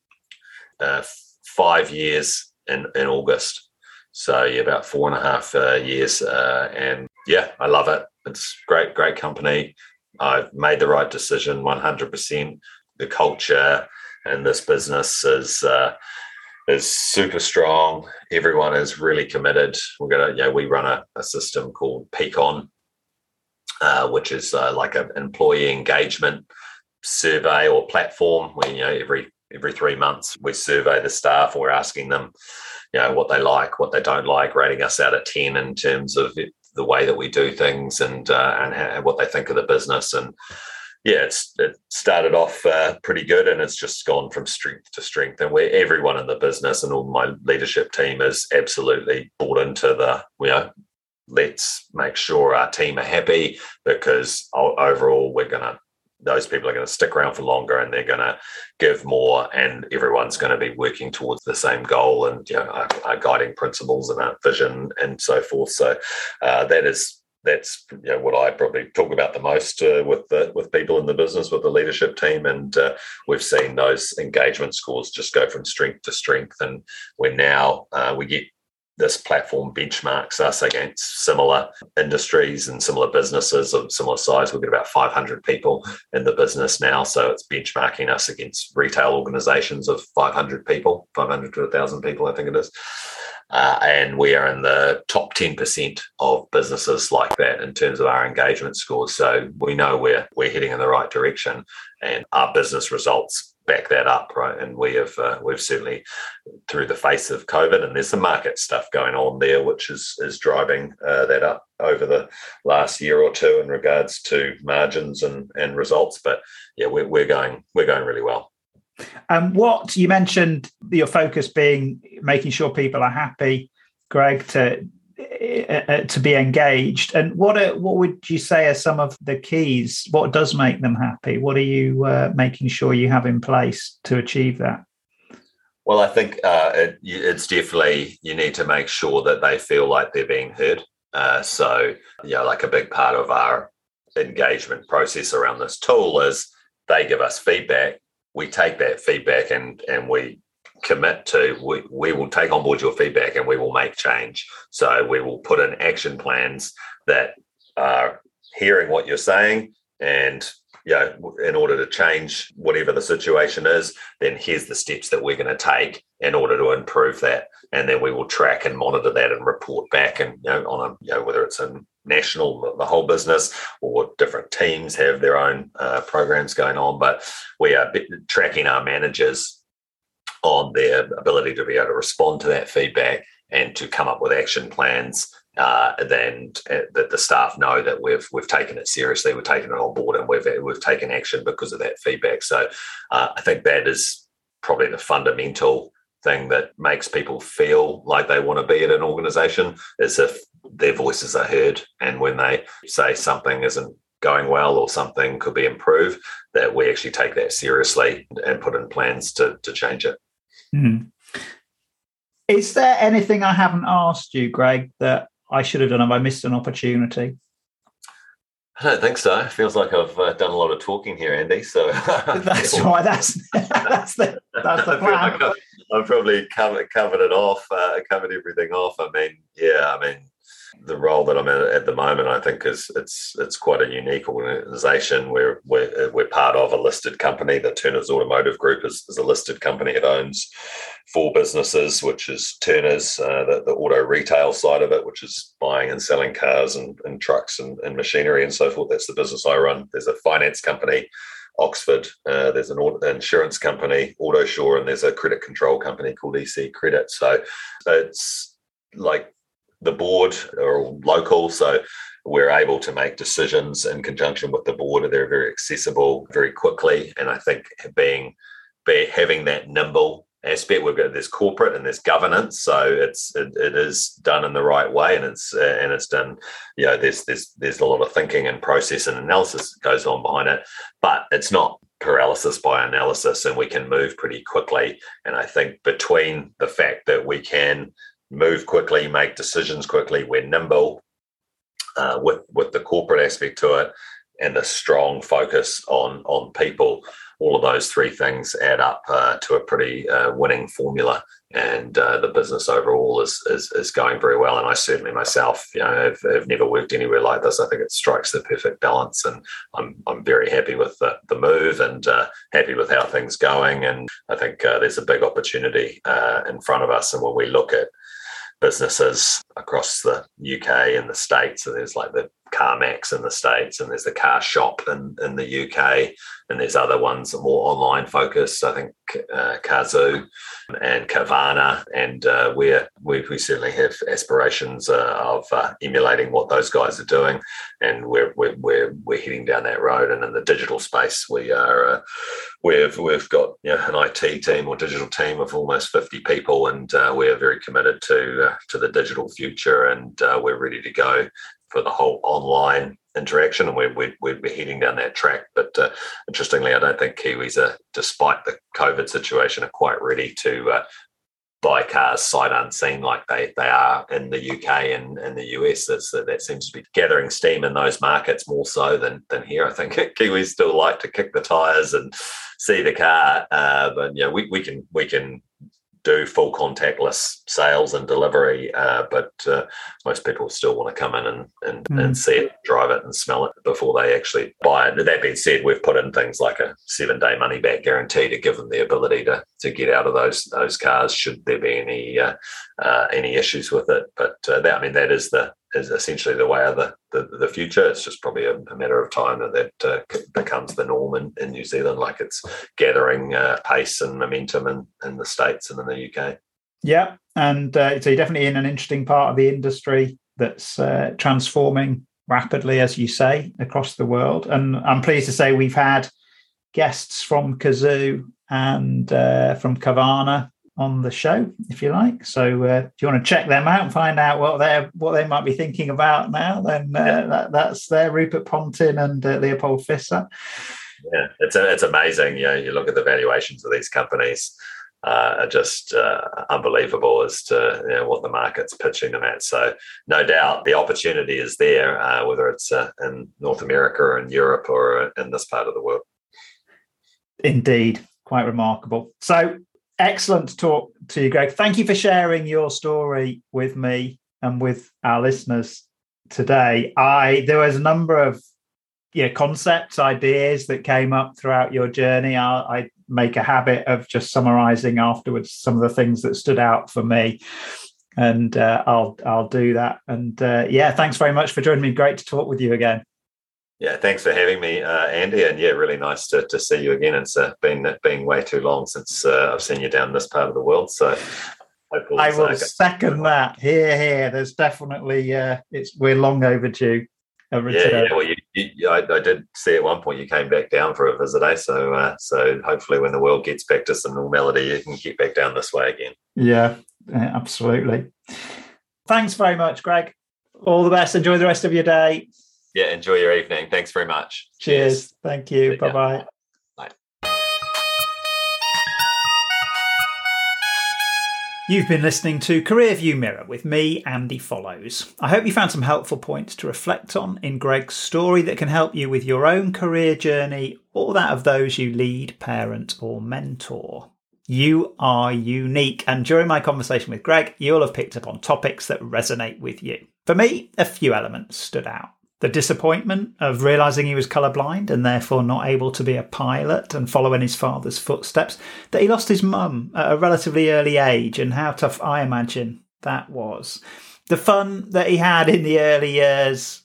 Speaker 1: Uh, five years in, in August. So yeah, about four and a half uh, years. Uh, and yeah, I love it. It's great, great company. I've made the right decision 100%. The culture and this business is uh, is super strong. Everyone is really committed. We're gonna, know, we run a, a system called Peakon, uh, which is uh, like an employee engagement survey or platform where you know every every three months we survey the staff we're asking them you know what they like what they don't like rating us out of 10 in terms of the way that we do things and uh, and how, what they think of the business. And yeah it's it started off uh, pretty good and it's just gone from strength to strength. And where everyone in the business and all my leadership team is absolutely bought into the you know let's make sure our team are happy because overall we're going to those people are going to stick around for longer and they're going to give more and everyone's going to be working towards the same goal and you know our, our guiding principles and our vision and so forth. So uh, that is that's you know what I probably talk about the most uh, with the with people in the business with the leadership team. And uh, we've seen those engagement scores just go from strength to strength. And we're now uh, we get this platform benchmarks us against similar industries and similar businesses of similar size. We've got about 500 people in the business now. So it's benchmarking us against retail organizations of 500 people, 500 to 1,000 people, I think it is. Uh, and we are in the top 10% of businesses like that in terms of our engagement scores. So we know we're, we're heading in the right direction and our business results back that up, right? And we have uh, we've certainly through the face of COVID, and there's some market stuff going on there, which is is driving uh, that up over the last year or two in regards to margins and and results. But yeah, we're we're going we're going really well.
Speaker 2: And um, what you mentioned your focus being making sure people are happy, Greg, to to be engaged. And what are, what would you say are some of the keys? What does make them happy? What are you uh, making sure you have in place to achieve that?
Speaker 1: Well, I think uh, it, it's definitely you need to make sure that they feel like they're being heard. Uh, so, you know, like a big part of our engagement process around this tool is they give us feedback. We take that feedback and and we commit to we, we will take on board your feedback and we will make change. So we will put in action plans that are hearing what you're saying and know in order to change whatever the situation is then here's the steps that we're going to take in order to improve that. And then we will track and monitor that and report back and you know on a you know whether it's a national the whole business or different teams have their own uh, programs going on. But we are tracking our managers on their ability to be able to respond to that feedback and to come up with action plans uh, then uh, that the staff know that we've we've taken it seriously, we've taken it on board, and we've we've taken action because of that feedback. So uh, I think that is probably the fundamental thing that makes people feel like they want to be at an organization is if their voices are heard and when they say something isn't going well or something could be improved, that we actually take that seriously and put in plans to, to change it.
Speaker 2: Mm. Is there anything I haven't asked you, Greg, that I should have done? Have I missed an opportunity?
Speaker 1: I don't think so. It feels like I've uh, done a lot of talking here, Andy. So
Speaker 2: that's why. That's that's the that's the plan.
Speaker 1: Like I've, I've, probably covered covered it off, uh, covered everything off. I mean, yeah. I mean, the role that I'm in at the moment, I think is it's it's quite a unique organisation. We're we're we're part of a listed company. The Turners Automotive Group is, is a listed company. It owns four businesses, which is Turners, uh, the, the auto retail side of it, which is buying and selling cars and, and trucks and, and machinery and so forth. That's the business I run. There's a finance company. Oxford. Uh, there's an auto, insurance company, AutoSure, and there's a credit control company called EC Credit. So it's like the board are local, so we're able to make decisions in conjunction with the board. They're very accessible very quickly, and I think being, be, having that nimble aspect, we've got this corporate and this governance, so it's it, it is done in the right way, and it's uh, and it's done. You know, there's there's there's a lot of thinking and process and analysis that goes on behind it, but it's not paralysis by analysis and we can move pretty quickly and i think between the fact that we can move quickly, make decisions quickly. We're nimble uh, with with the corporate aspect to it, and a strong focus on on people. All of those three things add up uh, to a pretty uh, winning formula, and uh, the business overall is, is, is going very well. And I certainly myself, you know, have, have, never worked anywhere like this. I think it strikes the perfect balance, and I'm I'm very happy with the, the move and uh, happy with how things going. And I think uh, there's a big opportunity in front of us. And when we look at businesses across the UK and the States. So there's like the CarMax in the States and there's the car shop in, in the UK and there's other ones more online focused. I think uh, Cazoo and Carvana, and uh, we we certainly have aspirations uh, of uh, emulating what those guys are doing, and we're, we're we're we're heading down that road. And in the digital space, we are uh, we've we've got you know, an IT team or digital team of almost fifty people, and uh, we are very committed to to the digital future, and we're ready to go for the whole online interaction, and we're, we're, we're heading down that track. But uh, interestingly, I don't think Kiwis are, despite the COVID situation, are quite ready to uh, buy cars sight unseen like they, they are in the UK and, and the US. That's, that seems to be gathering steam in those markets more so than, than here. I think Kiwis still like to kick the tires and see the car, uh, but yeah, we, we can we can do full contactless sales and delivery, uh, but uh, most people still want to come in and, and, mm. and, see it, drive it, and smell it before they actually buy it. That being said, we've put in things like a seven day money back guarantee to give them the ability to to get out of those those cars should there be any uh, uh any issues with it. But uh, that I mean that is the is essentially the way of the, the, the future. It's just probably a, a, matter of time that that uh, becomes the norm in, in New Zealand, like it's gathering uh, pace and momentum in, in the States and in the UK.
Speaker 2: Yeah. And uh, so you're definitely in an interesting part of the industry that's uh, transforming rapidly, as you say, across the world. And I'm pleased to say we've had guests from Cazoo and uh, from Carvana on the show, if you like. So, uh, if you want to check them out and find out what they what they might be thinking about now, then uh, that, that's there. Rupert Pontin and uh, Leopold Fisser.
Speaker 1: Yeah, it's a, it's amazing. You know, you look at the valuations of these companies. Uh, are just uh, unbelievable as to you know, what the market's pitching them at. So, no doubt the opportunity is there, uh, whether it's uh, in North America or in Europe or in this part of the world.
Speaker 2: Indeed, quite remarkable. So, excellent talk to you, Greg. Thank you for sharing your story with me and with our listeners today. I there was a number of yeah concepts, ideas that came up throughout your journey. I, I make a habit of just summarizing afterwards some of the things that stood out for me. And uh, I'll I'll do that. And uh, yeah, thanks very much for joining me. Great to talk with you again.
Speaker 1: Yeah, thanks for having me, uh, Andy. And yeah, really nice to, to see you again. It's uh, been been way too long since uh, I've seen you down this part of the world. So
Speaker 2: I will second that. Here, here. There's definitely uh, it's we're long overdue.
Speaker 1: Yeah, yeah. Well, you, you, I, I, did see at one point you came back down for a visit, eh? So, uh, so hopefully, when the world gets back to some normality, you can get back down this way again.
Speaker 2: Yeah, absolutely. Thanks very much, Greg. All the best. Enjoy the rest of your day.
Speaker 1: Yeah, enjoy your evening. Thanks very much.
Speaker 2: Cheers. Cheers. Thank you. Bye bye. You've been listening to Career View Mirror with me, Andy Fellows. I hope you found some helpful points to reflect on in Greg's story that can help you with your own career journey or that of those you lead, parent, or mentor. You are unique, and during my conversation with Greg, you'll have picked up on topics that resonate with you. For me, a few elements stood out the disappointment of realizing he was colorblind and therefore not able to be a pilot and follow in his father's footsteps, that he lost his mum at a relatively early age, and how tough I imagine that was. The fun that he had in the early years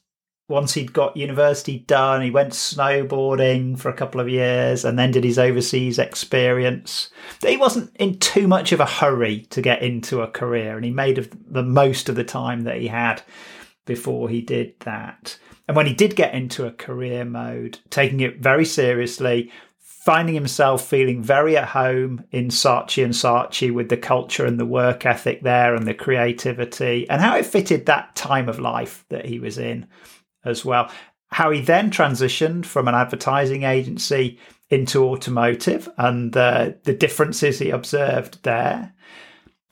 Speaker 2: once he'd got university done, he went snowboarding for a couple of years and then did his overseas experience. He wasn't in too much of a hurry to get into a career and he made the most of the time that he had before he did that. And when he did get into a career mode, taking it very seriously, finding himself feeling very at home in Saatchi and Saatchi with the culture and the work ethic there and the creativity and how it fitted that time of life that he was in as well. How he then transitioned from an advertising agency into automotive and uh, the differences he observed there.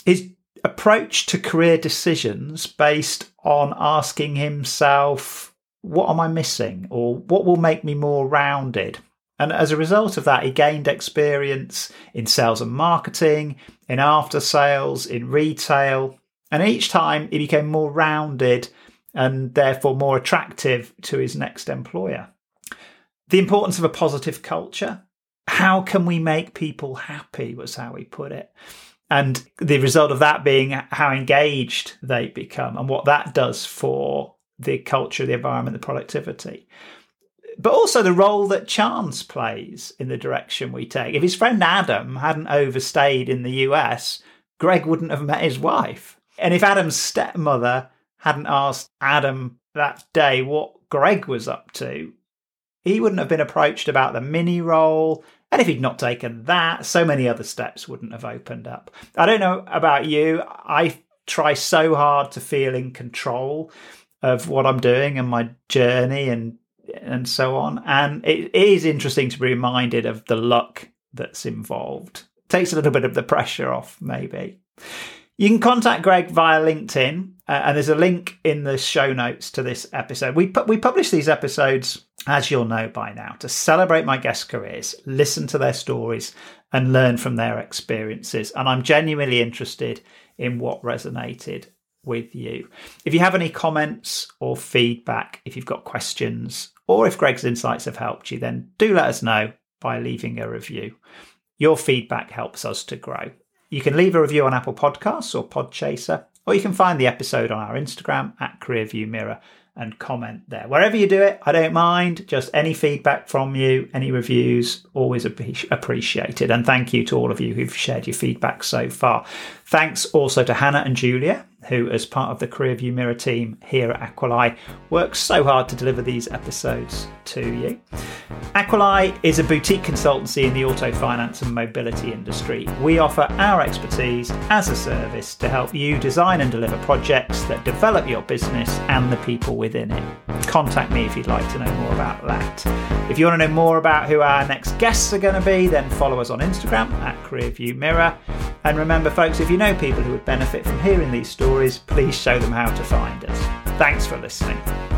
Speaker 2: His approach to career decisions based on asking himself what am I missing or what will make me more rounded? And as a result of that, he gained experience in sales and marketing, in after sales, in retail. And each time he became more rounded and therefore more attractive to his next employer. The importance of a positive culture. How can we make people happy? was how he put it. And the result of that being how engaged they become and what that does for the culture, the environment, the productivity. But also the role that chance plays in the direction we take. If his friend Adam hadn't overstayed in the US, Greg wouldn't have met his wife. And if Adam's stepmother hadn't asked Adam that day what Greg was up to, he wouldn't have been approached about the mini role. And if he'd not taken that, so many other steps wouldn't have opened up. I don't know about you. I try so hard to feel in control of what I'm doing and my journey and and so on. And it is interesting to be reminded of the luck that's involved. Takes a little bit of the pressure off, maybe. You can contact Greg via LinkedIn, uh, and there's a link in the show notes to this episode. We pu- we publish these episodes, as you'll know by now, to celebrate my guest careers, listen to their stories, and learn from their experiences. And I'm genuinely interested in what resonated with you. If you have any comments or feedback, if you've got questions, or if Greg's insights have helped you, then do let us know by leaving a review. Your feedback helps us to grow. You can leave a review on Apple Podcasts or Podchaser, or you can find the episode on our Instagram at CareerView Mirror and comment there. Wherever you do it, I don't mind. Just any feedback from you, any reviews, always appreciated. And thank you to all of you who've shared your feedback so far. Thanks also to Hannah and Julia, who, as part of the Career View Mirror team here at Aquilai, works so hard to deliver these episodes to you. Aquilai is a boutique consultancy in the auto finance and mobility industry. We offer our expertise as a service to help you design and deliver projects that develop your business and the people within it. Contact me if you'd like to know more about that. If you want to know more about who our next guests are going to be, then follow us on Instagram at Career View Mirror. And remember, folks, if you know people who would benefit from hearing these stories, please show them how to find us. Thanks for listening.